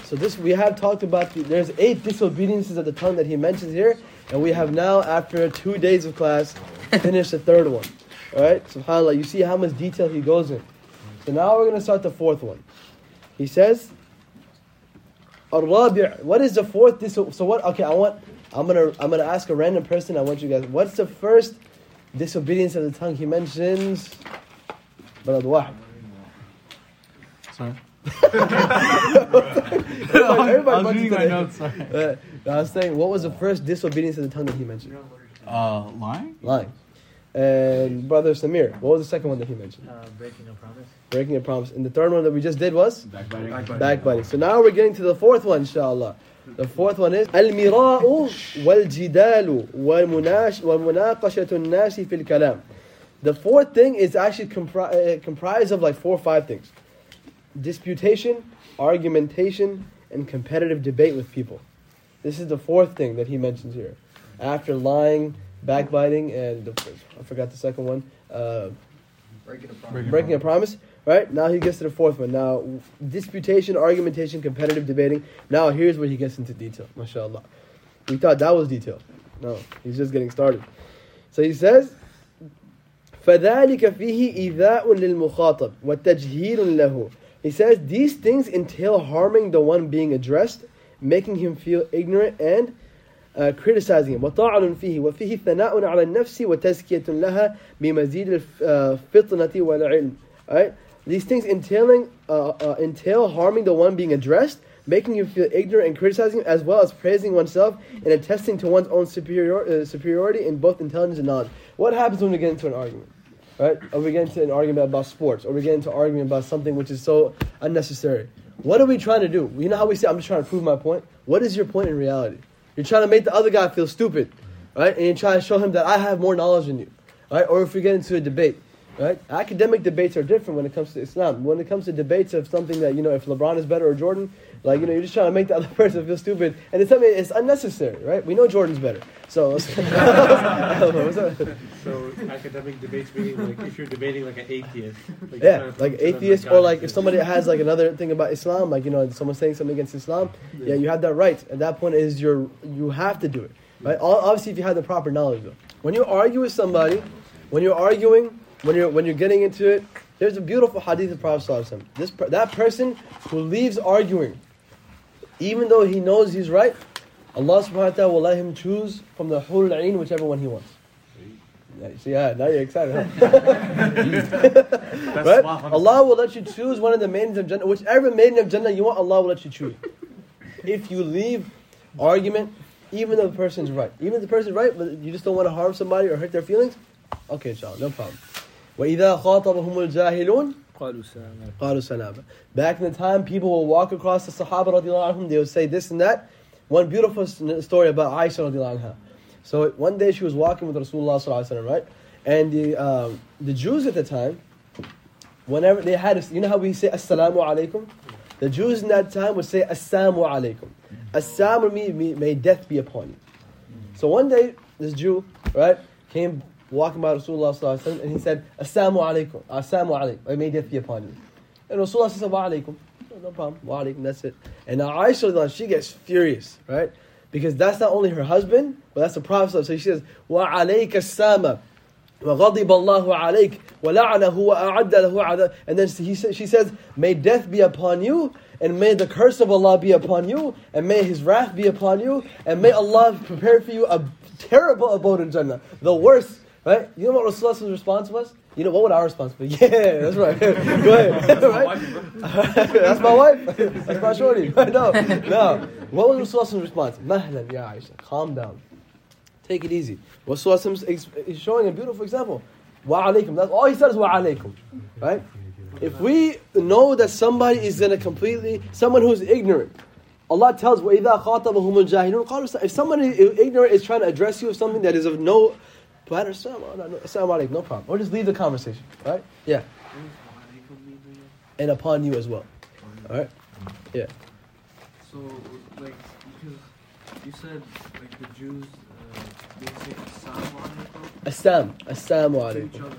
So this we have talked about. The, there's eight disobediences of the tongue that he mentions here, and we have now, after two days of class, finished the third one. All right, Subhanallah. You see how much detail he goes in. So now we're going to start the fourth one. He says, "Ar-rabi'." What is the fourth? Dis- so what? Okay, I want. I'm gonna. I'm gonna ask a random person. I want you guys. What's the first disobedience of the tongue he mentions? Balad wahid. Sorry. Everybody- everybody I was reading to my notes. Sorry. Uh, I was saying, what was the first disobedience of the tongue that he mentioned? Uh, lying. Lying. And brother Samir, what was the second one that he mentioned? Uh, breaking a promise Breaking a promise. And the third one that we just did was Backbiting. backbiting. So now we're getting to the fourth one, inshallah. The fourth one is المراء والجدال والمناش والمناقشة الناس في الكلام. The fourth thing is actually compri- uh, comprised of like four or five things: disputation, argumentation, and competitive debate with people. This is the fourth thing that he mentions here. After lying, backbiting, and the, I forgot the second one. Uh, Breaking a promise. Breaking breaking a promise. Right now he gets to the fourth one. Now disputation, argumentation, competitive debating. Now here's where he gets into detail. Mashallah. We thought that was detail. No, he's just getting started. So he says, فذلك فيه إيذاء للمخاطب وتجهيل له. He says these things entail harming the one being addressed, making him feel ignorant and uh, criticizing him وطاعن فيه وفيه ثناء على النفس وتزكية لها بمزيد الفطنة والعلم Alright? These things entailing uh, uh, entail harming the one being addressed, making you feel ignorant and criticizing as well as praising oneself and attesting to one's own superior, uh, superiority in both intelligence and knowledge. What happens when we get into an argument? Right? Or we get into an argument about sports, or we get into an argument about something which is so unnecessary. What are we trying to do? You know how we say, I'm just trying to prove my point? What is your point in reality? You're trying to make the other guy feel stupid. right? And you try to show him that I have more knowledge than you, right? Or if we get into a debate, right? Academic debates are different when it comes to Islam. When it comes to debates of something that you know, if LeBron is better or Jordan, like you know, you're just trying to make the other person feel stupid, and it's something it's unnecessary, right? We know Jordan's better, so. So academic debates meaning like if you're debating like an atheist. Like Yeah, you're trying to like prove atheist, that or like if somebody has like another thing about Islam, like you know, someone's saying something against Islam, yeah, you have that right. At that point, is your you have to do it, right? All- Obviously, if you have the proper knowledge, though. When you argue with somebody, when you're arguing, when you're when you're getting into it, there's a beautiful hadith of Prophet Sallallahu Alaihi Wasallam. This that person who leaves arguing, even though he knows he's right, Allah Subhanahu wa Taala will let him choose from the Hul Ain whichever one he wants. See, yeah, now you're excited. Huh? right? Allah will let you choose one of the maidens of Jannah. Whichever maiden of Jannah you want, Allah will let you choose. If you leave argument, even though the person's right, even if the person's right, but you just don't want to harm somebody or hurt their feelings, okay, inshallah, no problem. وَإِذَا خَاطَبَهُمُ الْجَاهِلُونَ قَالُوا سَلَامًا Back in the time, people will walk across the Sahaba radiallahu anhum, they would say this and that. One beautiful s- story about Aisha radiallahu anha. So one day she was walking with Rasulullah sallallahu alaihi wasallam, right? And the um, the Jews at the time, whenever they had, a, you know how we say Assalamu alaikum? The Jews in that time would say Assalamu alaikum. Assalamu may, may, may death be upon you. So one day, this Jew, right, came walking by Rasulullah sallallahu alaihi wasallam, and he said, Assalamu alaikum, Assalamu alaikum, may death be upon you. And Rasulullah said, Wa alaikum. No, no problem. Wa alaikum, that's it. And now Aisha, radiallahu anha, she gets furious, right? Because that's not only her husband, but that's the Prophet. So she says, Wa alayka sama. وغضب الله عليك ولعنه وأعد له عذاب and then he sa- she says may death be upon you and may the curse of Allah be upon you and may his wrath be upon you and may Allah prepare for you a terrible abode in Jannah the worst right you know what Rasulullah's response was you know what would our response be yeah that's right go ahead right? that's my wife that's my shorty no no what was Rasulullah's response mahlan ya Aisha calm down Take it easy. Rasulullah is is showing a beautiful example. Wa alaikum. That's all he said is wa alaikum. Right? If we know that somebody is going to completely, someone who's ignorant, Allah tells, وَإِذَا خَاطَبَهُمُ الْجَاهِلُونَ قَالُوا سَلَامًا. If somebody is ignorant is trying to address you with something that is of no, Assalamu alaikum, no problem. Or just leave the conversation. Right? Yeah. And upon you as well. Alright? Yeah. So, like, because you said, like, the Jews, uh, they say Assalamu alaikum Assam. Assalamu alaikum.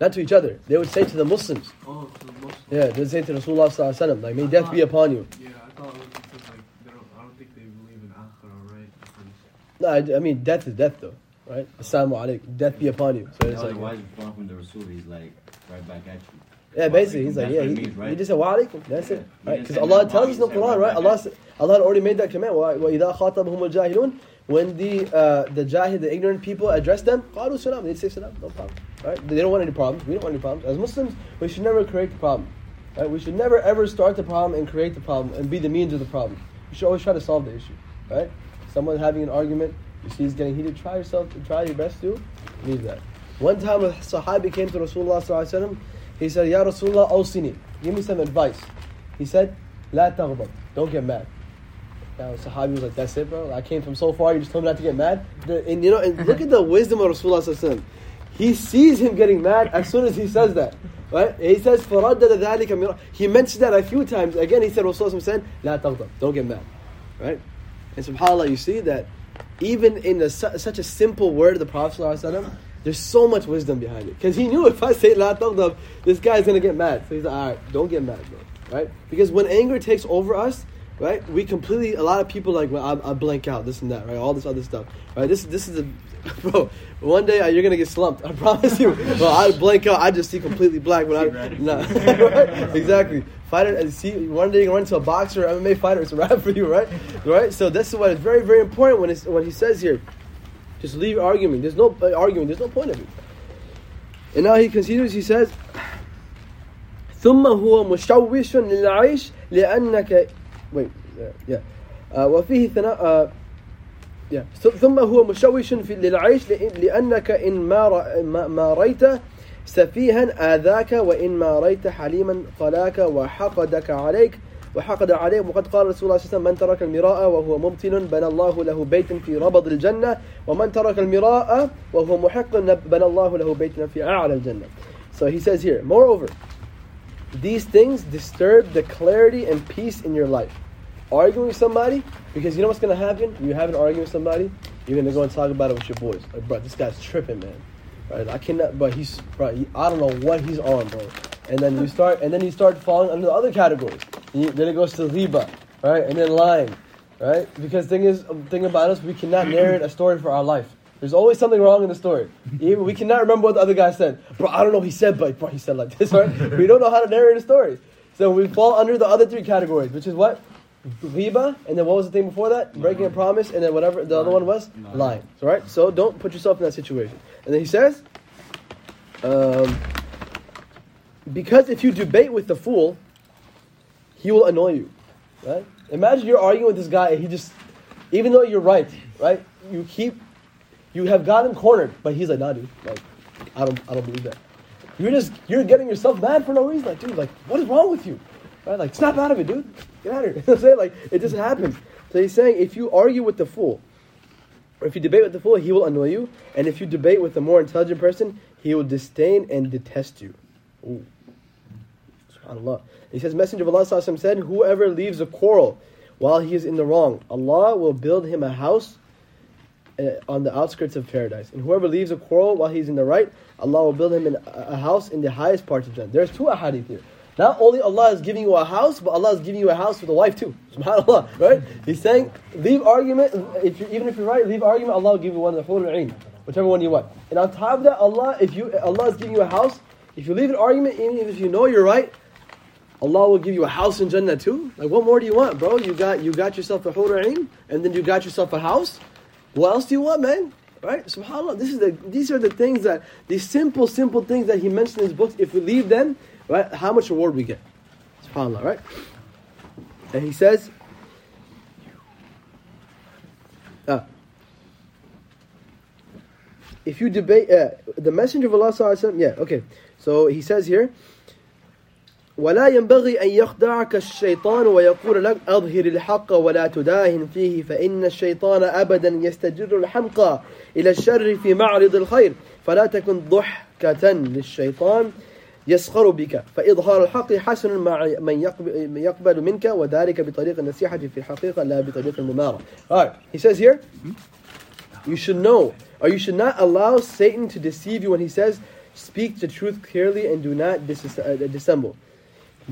Not to each other. They would say to the Muslims. Oh, to the Muslims. Yeah, they say to Rasulullah sallallahu alaihi wasallam, like, may death be upon you. Yeah, I thought it was because, like, they don't, I don't think they believe in Akhirah, right? Because, No, I, I mean, death is death, though, right? Assalamu alaikum, death be upon you. So it's like, why from the Rasul, he's like right back at you. Yeah, basically, he's like, yeah, he, he just said wa alaikum. That's it, right? Because Allah tells us in the Quran, right? Allah, Allah already made that command. Al-jahilun. When the uh, the jahil, the ignorant people address them, qalu salam. They say salam, no problem, right? They don't want any problems. We don't want any problems. As Muslims, we should never create the problem. Right? We should never ever start the problem and create the problem and be the means of the problem. We should always try to solve the issue, right? Someone having an argument, you see he's getting heated. Try yourself, try your best to leave that. One time, a Sahabi came to Rasulullah sallallahu alaihi wasallam. He said, "Ya Rasulullah, awsini, give me some advice." He said, "La taghdab, don't get mad." Now, the Sahabi was like, "That's it, bro. I came from so far. You just told me not to get mad." The- and you know, and look at the wisdom of Rasulullah sallallahu alaihi wasallam. He sees him getting mad as soon as he says that. Right? He says, فَرَدَّدَ ذَلِكَ مِرَ-" He mentioned that a few times. Again, he said, Rasulullah said, law تغضب. Don't get mad. Right? And subhanAllah, you see that even in su- such a simple word of the Prophet ﷺ, there's so much wisdom behind it. Because he knew if I say la taghdab, this guy's going to get mad. So he's like, all right, don't get mad, bro. Right? Because when anger takes over us, right, we completely, a lot of people like, well, I, I blank out, this and that, right? All this other stuff. Right? This, this is a, bro, one day uh, you're going to get slumped. I promise you. Bro, I blank out, I just see completely black. When I, nah. right? Exactly. Fighter, and see, one day you're going to run into a boxer or MMA fighter, it's a wrap for you, right? Right? So this is what is very, very important when, it's, when he says here, just leave arguing. There's no uh, arguing. There's no point of it. And now he continues. He says, ثم هو مشوش للعيش لأنك wait yeah, yeah. Uh, وفيه ثناء uh, yeah. ثم هو مشوش في للعيش لأن- لأنك إن ما ما- رأيت سفيها آذاك وإن ما رأيت حليما قلاك وحقدك عليك وحقد عليه وقد قال رسول الله صلى الله عليه وسلم من ترك المراء وهو مبطل بنى الله له بيتا في ربض الجنة ومن ترك المراء وهو محق بنى الله له بيتا في أعلى الجنة So he says here, moreover, these things disturb the clarity and peace in your life. Arguing with somebody, because you know what's going to happen? You have an argument with somebody, you're going to go and talk about it with your boys. Like, bro, this guy's tripping, man. Right? I cannot, but he's, bro, he, I don't know what he's on, bro. And then you start, and then you start falling under the other categories. You, then it goes to ghiba, right? And then lying, right? Because thing is, um, thing about us, we cannot narrate a story for our life. There's always something wrong in the story. Even we cannot remember what the other guy said. Bro, I don't know what he said, but bro, he said like this, right? we don't know how to narrate a story. So we fall under the other three categories, which is what? Ghiba, and then what was the thing before that? Breaking a promise, and then whatever the other one was? Lying. So, right? So don't put yourself in that situation. And then he says, um, because if you debate with the fool, he will annoy you. Right? Imagine you're arguing with this guy and he just, even though you're right, right? You keep, you have got him cornered, but he's like, nah, dude, like, I don't, I don't believe that. You're just, you're getting yourself mad for no reason. Like, dude, like, what is wrong with you? Right? Like, snap out of it, dude. Get out of here. Saying? Like, it just happens. So he's saying, if you argue with the fool, or if you debate with the fool, he will annoy you. And if you debate with a more intelligent person, he will disdain and detest you. Ooh. SubhanAllah. He says, Messenger of Allah said, Whoever leaves a quarrel while he is in the wrong, Allah will build him a house uh, on the outskirts of paradise. And whoever leaves a quarrel while he's in the right, Allah will build him a house in the highest parts of Jannah. There's two ahadith here. Not only Allah is giving you a house, but Allah is giving you a house with a wife too. SubhanAllah, right? He's saying, leave argument, if you, even if you're right, leave argument, Allah will give you one of the ain, whichever one you want. And on top of that, Allah, if you Allah is giving you a house, if you leave an argument, even if you know you're right, Allah will give you a house in Jannah too. Like what more do you want, bro? You got you got yourself a hurul ain, and then you got yourself a house. What else do you want, man? Right? Subhanallah. This is the these are the things that these simple, simple things that he mentioned in his books. If we leave them, right, how much reward we get. SubhanAllah, right? And he says, uh, if you debate, uh, the Messenger of Allah, sallallahu yeah, okay. So he says here, ولا ينبغي أن يخدعك الشيطان ويقول لك أظهر الحق ولا تداهن فيه فإن الشيطان أبدا يستجر الحمقى إلى الشر في معرض الخير فلا تكن ضحكة للشيطان يسخر بك فإظهار الحق حسن مع من يقبل منك وذلك بطريق النصيحة في الحقيقة لا بطريق الممارة Alright, he says here, you should know, or you should not allow Satan to deceive you when he says, speak the truth clearly and do not dis- uh, dissemble.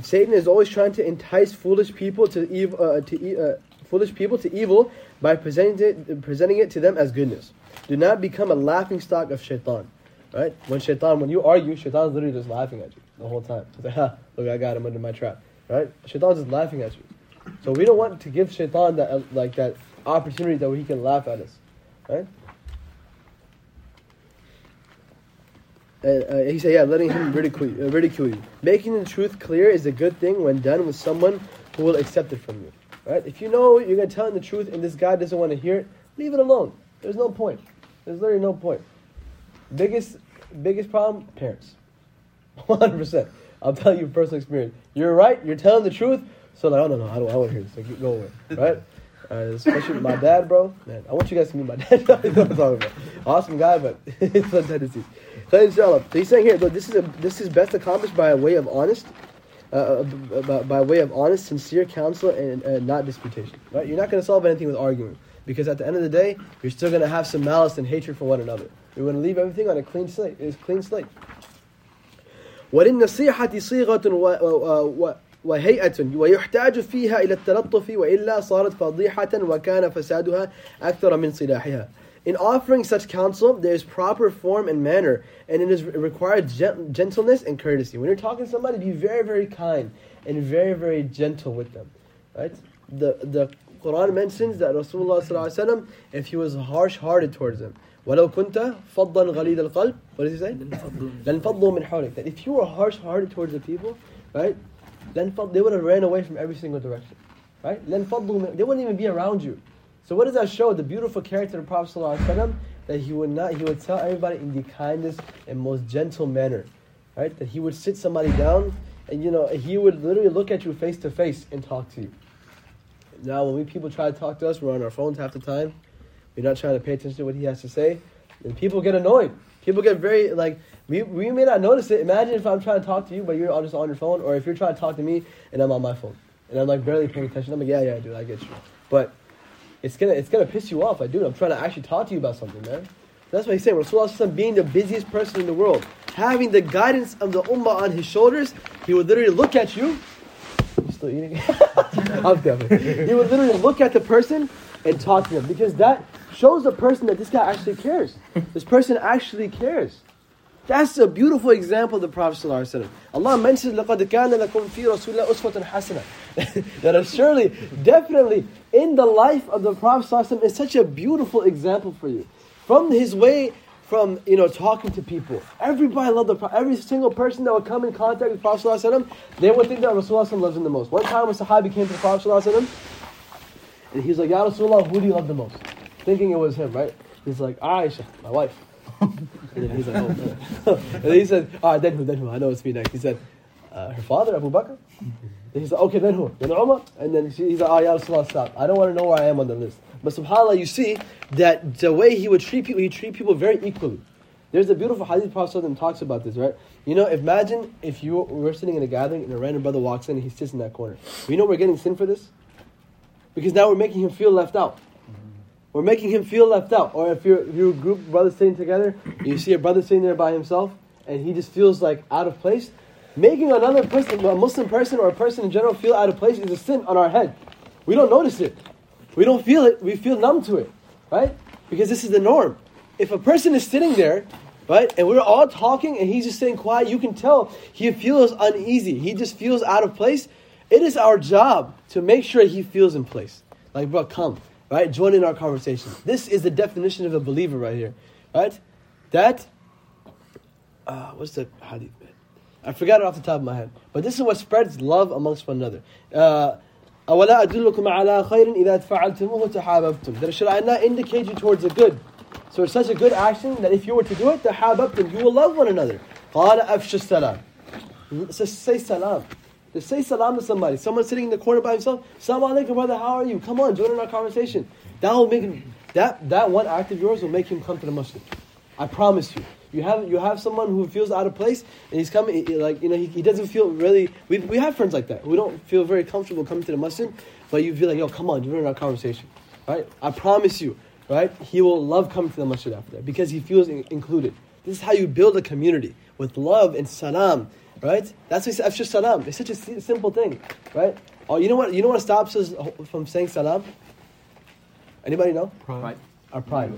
Satan is always trying to entice foolish people to evil, uh, to uh, foolish people to evil by presenting it, presenting it to them as goodness. Do not become a laughing stock of shaitan. Right? When shaitan, when you argue, shaitan's literally just laughing at you the whole time. He's like, ha, look, I got him under my trap. Right? Shaitan's just laughing at you. So we don't want to give shaitan that uh, like that opportunity that he can laugh at us. Right? And uh, he said, yeah, letting him ridicule, uh, ridicule you. Making the truth clear is a good thing when done with someone who will accept it from you. Right? If you know you're going to tell him the truth and this guy doesn't want to hear it, leave it alone. There's no point. There's literally no point. Biggest, biggest problem, parents. 100%. I'll tell you personal experience. You're right, you're telling the truth, so like, oh no, no, I don't, I want to hear this. Like, go away. Right? Uh, especially my dad, bro. Man, I want you guys to meet my dad. Awesome guy, but it's some tendencies. So so he's saying here, this is a, this is best accomplished by a way of honest, uh, by, by way of honest, sincere counsel and, and not disputation. Right? You're not going to solve anything with arguing, because at the end of the day, you're still going to have some malice and hatred for one another. You're going to leave everything on a clean slate. It's clean slate. وللنصيحة صيغة وهيئة ويحتاج فيها إلى التلطف وإلا صارت فضيحة وكان فسادها أكثر من صلاحها. In offering such counsel, there is proper form and manner, and it is it requires gentleness and courtesy. When you're talking to somebody, be very, very kind and very, very gentle with them. Right? The the Quran mentions that Rasulullah if he was harsh-hearted towards them, ولو كنت فظا غليظ القلب what does he say لانفضوا من حولك that if you were harsh-hearted towards the people right لانفض they would have ran away from every single direction right لانفضوا من, they wouldn't even be around you so what does that show the beautiful character of the Prophet ﷺ, that he would not he would tell everybody in the kindest and most gentle manner right that he would sit somebody down and you know, he would literally look at you face to face and talk to you. Now, when we people try to talk to us, we're on our phones half the time. We're not trying to pay attention to what he has to say, and people get annoyed. People get very like we, we may not notice it. Imagine if I'm trying to talk to you, but you're just on your phone, or if you're trying to talk to me and I'm on my phone and I'm like barely paying attention. I'm like, yeah, yeah, dude, I get you. But it's gonna it's gonna piss you off. Like, dude, I'm trying to actually talk to you about something, man. That's what he's saying. Rasulullah being the busiest person in the world, having the guidance of the ummah on his shoulders, he would literally look at you. You still eating? I'm definitely. He would literally look at the person and talk to them because that shows the person that this guy actually cares. This person actually cares. That's a beautiful example of the Prophet ﷺ. Allah mentions لَقَدْ كَانَ لَكُمْ فِي رَسُولِ اللَّهِ أُسْوَةٌ حَسَنَةٌ That are surely, definitely, in the life of the Prophet ﷺ is such a beautiful example for you. From his way, from you know talking to people, everybody loved the Prophet. Every single person that would come in contact with the Prophet ﷺ, they would think that Rasulullah loves him the most. One time, a Sahabi came to the Prophet ﷺ, and he was like, Ya Rasulullah, who do you love the most? Thinking it was him, right? He's like, ah, Aisha, my wife. And then he's like, oh, and then he said, all right, then who, then who? I know it's me next. He said, uh, her father, Abu Bakr. Then he's like, okay, then who? Then Umar. And then she, he's like, ah, oh, yeah, Rasulullah, stop. I don't want to know where I am on the list. But subhanAllah, you see that the way he would treat people, he treat people very equally. There's a beautiful hadith Prophet talks about this, right? You know, imagine if you were sitting in a gathering and a random brother walks in and he sits in that corner. You know we're getting sin for this? Because now we're making him feel left out. We're making him feel left out. Or if you're, if you're a group of brothers sitting together, you see a brother sitting there by himself, and he just feels like out of place. Making another person, a Muslim person or a person in general, feel out of place is a sin on our head. We don't notice it. We don't feel it. We feel numb to it, right? Because this is the norm. If a person is sitting there, right, and we're all talking and he's just staying quiet, you can tell he feels uneasy. He just feels out of place. It is our job to make sure he feels in place. Like, bro, come, right? Join in our conversation. This is the definition of a believer right here, right? That, uh, what's the hadith? I forgot it off the top of my head. But this is what spreads love amongst one another. Uh, أولا أدلكم على خير إذا فعلتموه تحاببتم. That should I not indicate you towards a good? So it's such a good action that if you were to do it, تحاببتم, you will love one another. قال أفش السلام. So say salam. Just say salam to somebody. Someone sitting in the corner by himself. Salam alaikum, brother. How are you? Come on, join in our conversation. That will make him. That that one act of yours will make him come to the masjid. I promise you. You have you have someone who feels out of place, and he's coming like you know he, he doesn't feel really. We, we have friends like that. We don't feel very comfortable coming to the masjid, but you feel like yo, come on, join in our conversation, right? I promise you, right? He will love coming to the masjid after that because he feels in, included. This is how you build a community with love and salam, right? That's why it's just salam. It's such a simple thing, right? Oh, you know what? You know what stops us from saying salam? Anybody know? Pride. Our pride.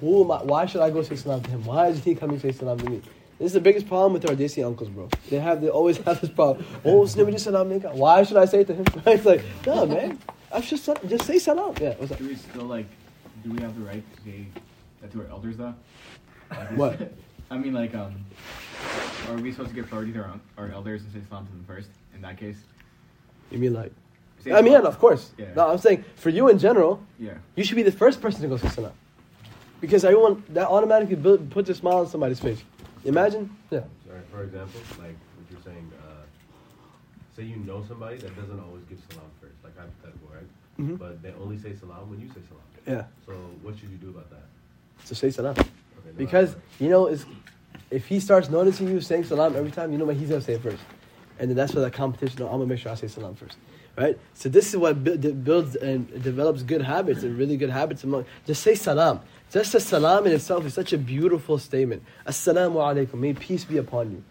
Who am I, why should I go say salam to him? Why is he coming to say salam to me? This is the biggest problem with our Desi uncles, bro. They have, they always have this problem. Oh, it's never just salam alaikum. Why should I say it to him? it's like, no, man. I should just, just say salam. Yeah, what's up? Do we still like? Do we have the right to say that to our elders though? Like, What? I mean, like, um, are we supposed to give priority to our, our elders and say salam to them first? In that case, You mean like? Say I mean, yeah, of course. Yeah. No, I'm saying for you in general, Yeah. you should be the first person to go say salam. Because everyone, that automatically build, puts a smile on somebody's face. Imagine? Yeah. Sorry, for example, like what you're saying, uh, say you know somebody that doesn't always give salam first, like hypothetical, right? Mhm. But they only say salam when you say salam. Yeah. So what should you do about that? So say salam. Okay, no, Because you know, it's, if he starts noticing you saying salam every time, you know what he's gonna say first, and then that's where that competition. I'm gonna make sure I say salam first, right? So this is what builds and develops good habits and really good habits among. Just say salam. Just the salam in itself is such a beautiful statement. Assalamu alaikum. May peace be upon you.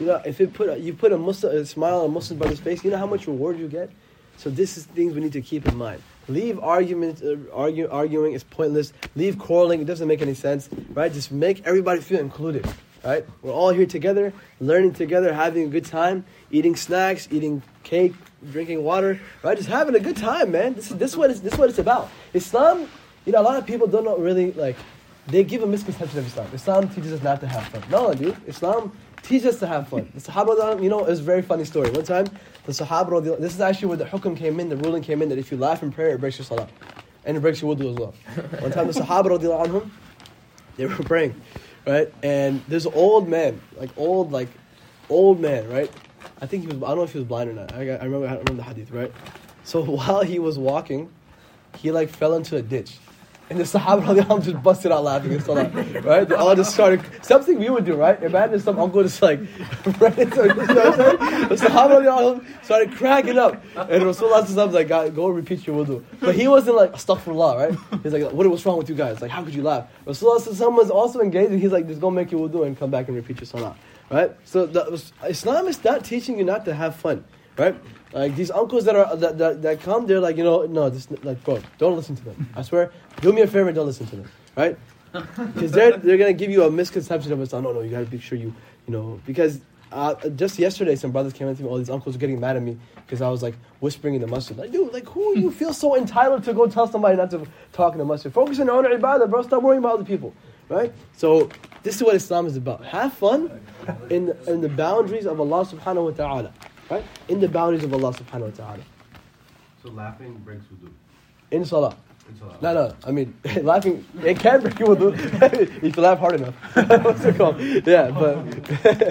You know, if it put you put a Muslim a smile on a Muslim brother's face, you know how much reward you get. So this is things we need to keep in mind. Leave argument, uh, argue, arguing is pointless. Leave quarreling; it doesn't make any sense, right? Just make everybody feel included, right? We're all here together, learning together, having a good time, eating snacks, eating cake, drinking water, right? Just having a good time, man. This is this is what it's, this what it's about. Islam, you know, a lot of people don't know really like they give a misconception of Islam. Islam teaches us not to have fun. No, dude. Islam teaches us to have fun. The Sahaba, you know, it was a very funny story. One time, the Sahaba, this is actually where the hukum came in, the ruling came in that if you laugh in prayer, it breaks your salah. And it breaks your wudu as well. One time, the Sahaba, anhum, they were praying, right? And an old man, like old, like old man, right? I think he was. I don't know if he was blind or not. I, I remember. I remember the hadith, right? So while he was walking, he like fell into a ditch. And the Sahaba just busted out laughing in Salah, right? They all just started, something we would do, right? Imagine some uncle just like, right into, you know what I'm saying? The Sahaba started cracking up. And Rasulullah was like, "God, go repeat your wudu. But he wasn't like, astaghfirullah, right? He's like, what, what's wrong with you guys? Like, how could you laugh? Rasulullah was also engaged and he's like, just go make your wudu and come back and repeat your salah, right? So the, Islam is not teaching you not to have fun, right? Like these uncles that are that, that, that come, they're like, you know, no, this like, bro, don't listen to them. I swear, do me a favor and don't listen to them, right? Because they're they're gonna give you a misconception of Islam. No, no, you gotta make sure you, you know, because uh, just yesterday some brothers came in to me. All these uncles were getting mad at me because I was like whispering in the masjid. Like, dude, like who you feel so entitled to go tell somebody not to talk in the masjid? Focus on your own ibadah, bro. Stop worrying about other people, right? So this is what Islam is about. Have fun in in the boundaries of Allah Subhanahu wa Taala right? In the boundaries of Allah subhanahu wa ta'ala. So laughing breaks wudu. In salah. In salah. No, no. I mean, laughing, it can break your wudu if you laugh hard enough. What's it called? Yeah, but.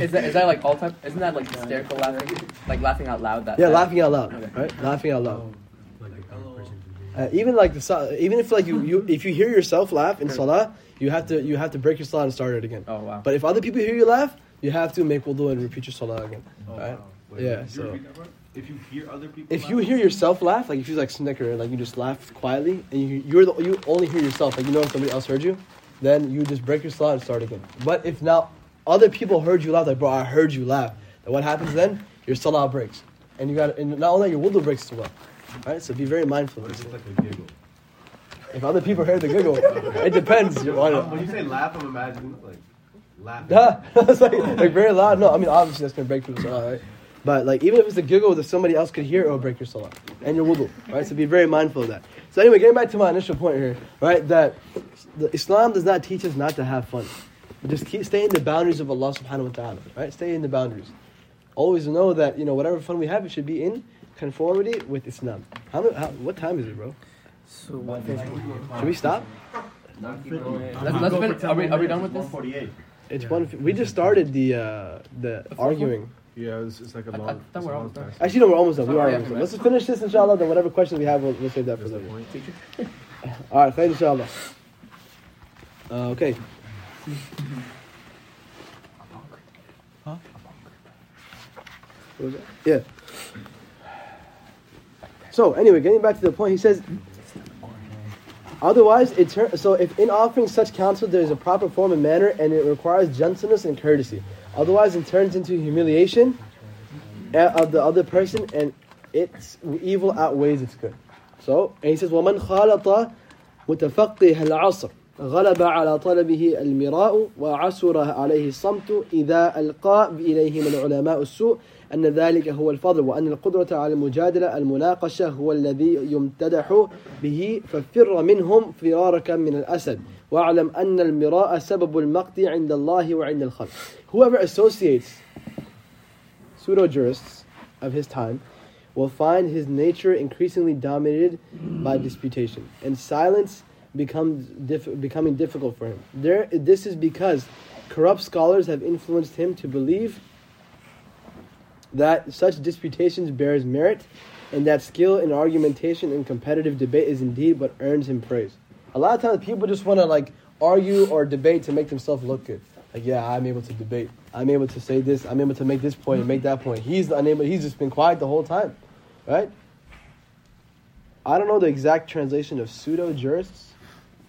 is, that, is that like all time? Isn't that like hysterical laughing? Like laughing out loud? That yeah, that? laughing out loud, Okay. right? Laughing out loud. Like a person Uh, even like the even if like you, you if you hear yourself laugh in salah, you have to you have to break your salah and start it again. Oh wow. But if other people hear you laugh, you have to make wudu and repeat your salah again. Oh, right? wow. Wait, Yeah, so- repeat that part? If you hear other people If you hear yourself laugh, like if you like snicker and like you just laugh quietly, and you you're the, you only hear yourself, like you know if somebody else heard you, then you just break your salah and start again. But if now other people heard you laugh, like bro, I heard you laugh, then what happens then? Your salah breaks, and you got and not only your wudu breaks as well. Right, so be very mindful What if it's like a giggle? If other people heard the giggle, it depends. You're on when you say laugh, I'm imagining like laughing. Yeah, it's like, like very loud. No, I mean obviously that's gonna break your salah, right? But like even if it's a giggle that somebody else could hear, it will break your salah and your wudu, right? So be very mindful of that. So anyway, getting back to my initial point here, right? That the Islam does not teach us not to have fun. Just keep, stay in the boundaries of Allah Subhanahu wa Taala, right? Stay in the boundaries. Always know that you know whatever fun we have, it should be in conformity with Islam. How, many- how what time is it, bro? So one fifty. Should we stop? Let's, let's finish. Are we, are we done with this? 148. It's one. We just started the uh, the arguing. Yeah, it's, it's like a I- I long. thought it's a we're long almost done. Actually, no, we're almost done. We are almost done. Let's just finish this, inshallah. Then whatever questions we have, we'll, we'll save that for the later. point. All right, khair, inshallah. Uh, okay. Huh? What was that? Yeah. So anyway, getting back to the point, he says. Otherwise, it tur- so if in offering such counsel there is a proper form and manner, and it requires gentleness and courtesy. Otherwise, it turns into humiliation uh, of the other person, and its evil outweighs its good. So, and he says, وَمَنْ خَالَطَ متفقه العصر غلب على طلبه المراء وعسر عليه الصمت إذا ألقى إليه من علماء السوء أن ذلك هو الفضل وأن القدرة على المجادلة المناقشة هو الذي يمتدح به ففر منهم فرارك من الأسد واعلم أن المراء سبب المقت عند الله وعند الخلق Whoever associates pseudo-jurists of his time will find his nature increasingly dominated by disputation, and silence becomes diff- becoming difficult for him. There, this is because corrupt scholars have influenced him to believe that such disputations bears merit, and that skill in argumentation and competitive debate is indeed what earns him praise. A lot of times, people just want to like argue or debate to make themselves look good. Like, yeah, I'm able to debate. I'm able to say this. I'm able to make this point and make that point. He's unable. He's just been quiet the whole time, right? I don't know the exact translation of pseudo jurists.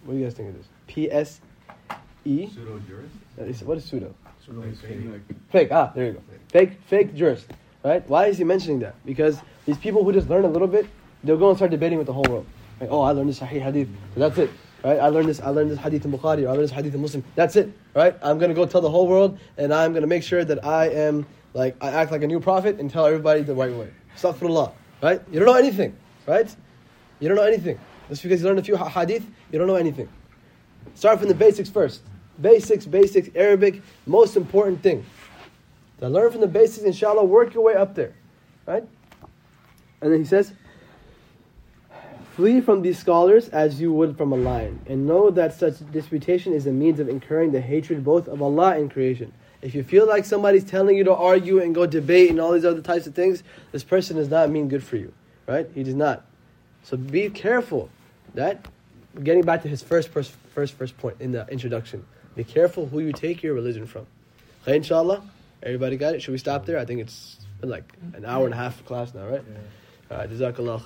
What do you guys think of this? P S E. Pseudo jurist. Is- What is pseudo? Like, fake. Fake. Ah, there you go. Fake. Fake jurist. Right? Why is he mentioning that? Because these people who just learn a little bit, they'll go and start debating with the whole world. Like, oh, I learned this Sahih Hadith. So that's it. Right? I learned this. I learned this Hadith in Bukhari. Or I learned this Hadith in Muslim. That's it. Right? I'm gonna go tell the whole world, and I'm gonna make sure that I am like I act like a new prophet and tell everybody the right way. Astaghfirullah. Right? You don't know anything. Right? You don't know anything. Just because you learned a few hadith, you don't know anything. Start from the basics first. Basics, basics, Arabic, most important thing. To learn from the basics, inshallah, work your way up there. Right? And then he says, Flee from these scholars as you would from a lion, and know that such disputation is a means of incurring the hatred both of Allah and creation. If you feel like somebody's telling you to argue and go debate and all these other types of things, this person does not mean good for you, right? He does not. So be careful. That getting back to his first first first first point in the introduction. Be careful who you take your religion from. Okay, inshallah. Everybody got it? Should we stop there? I think it's been like an hour and a half of class now, right? All right, Jazakallah.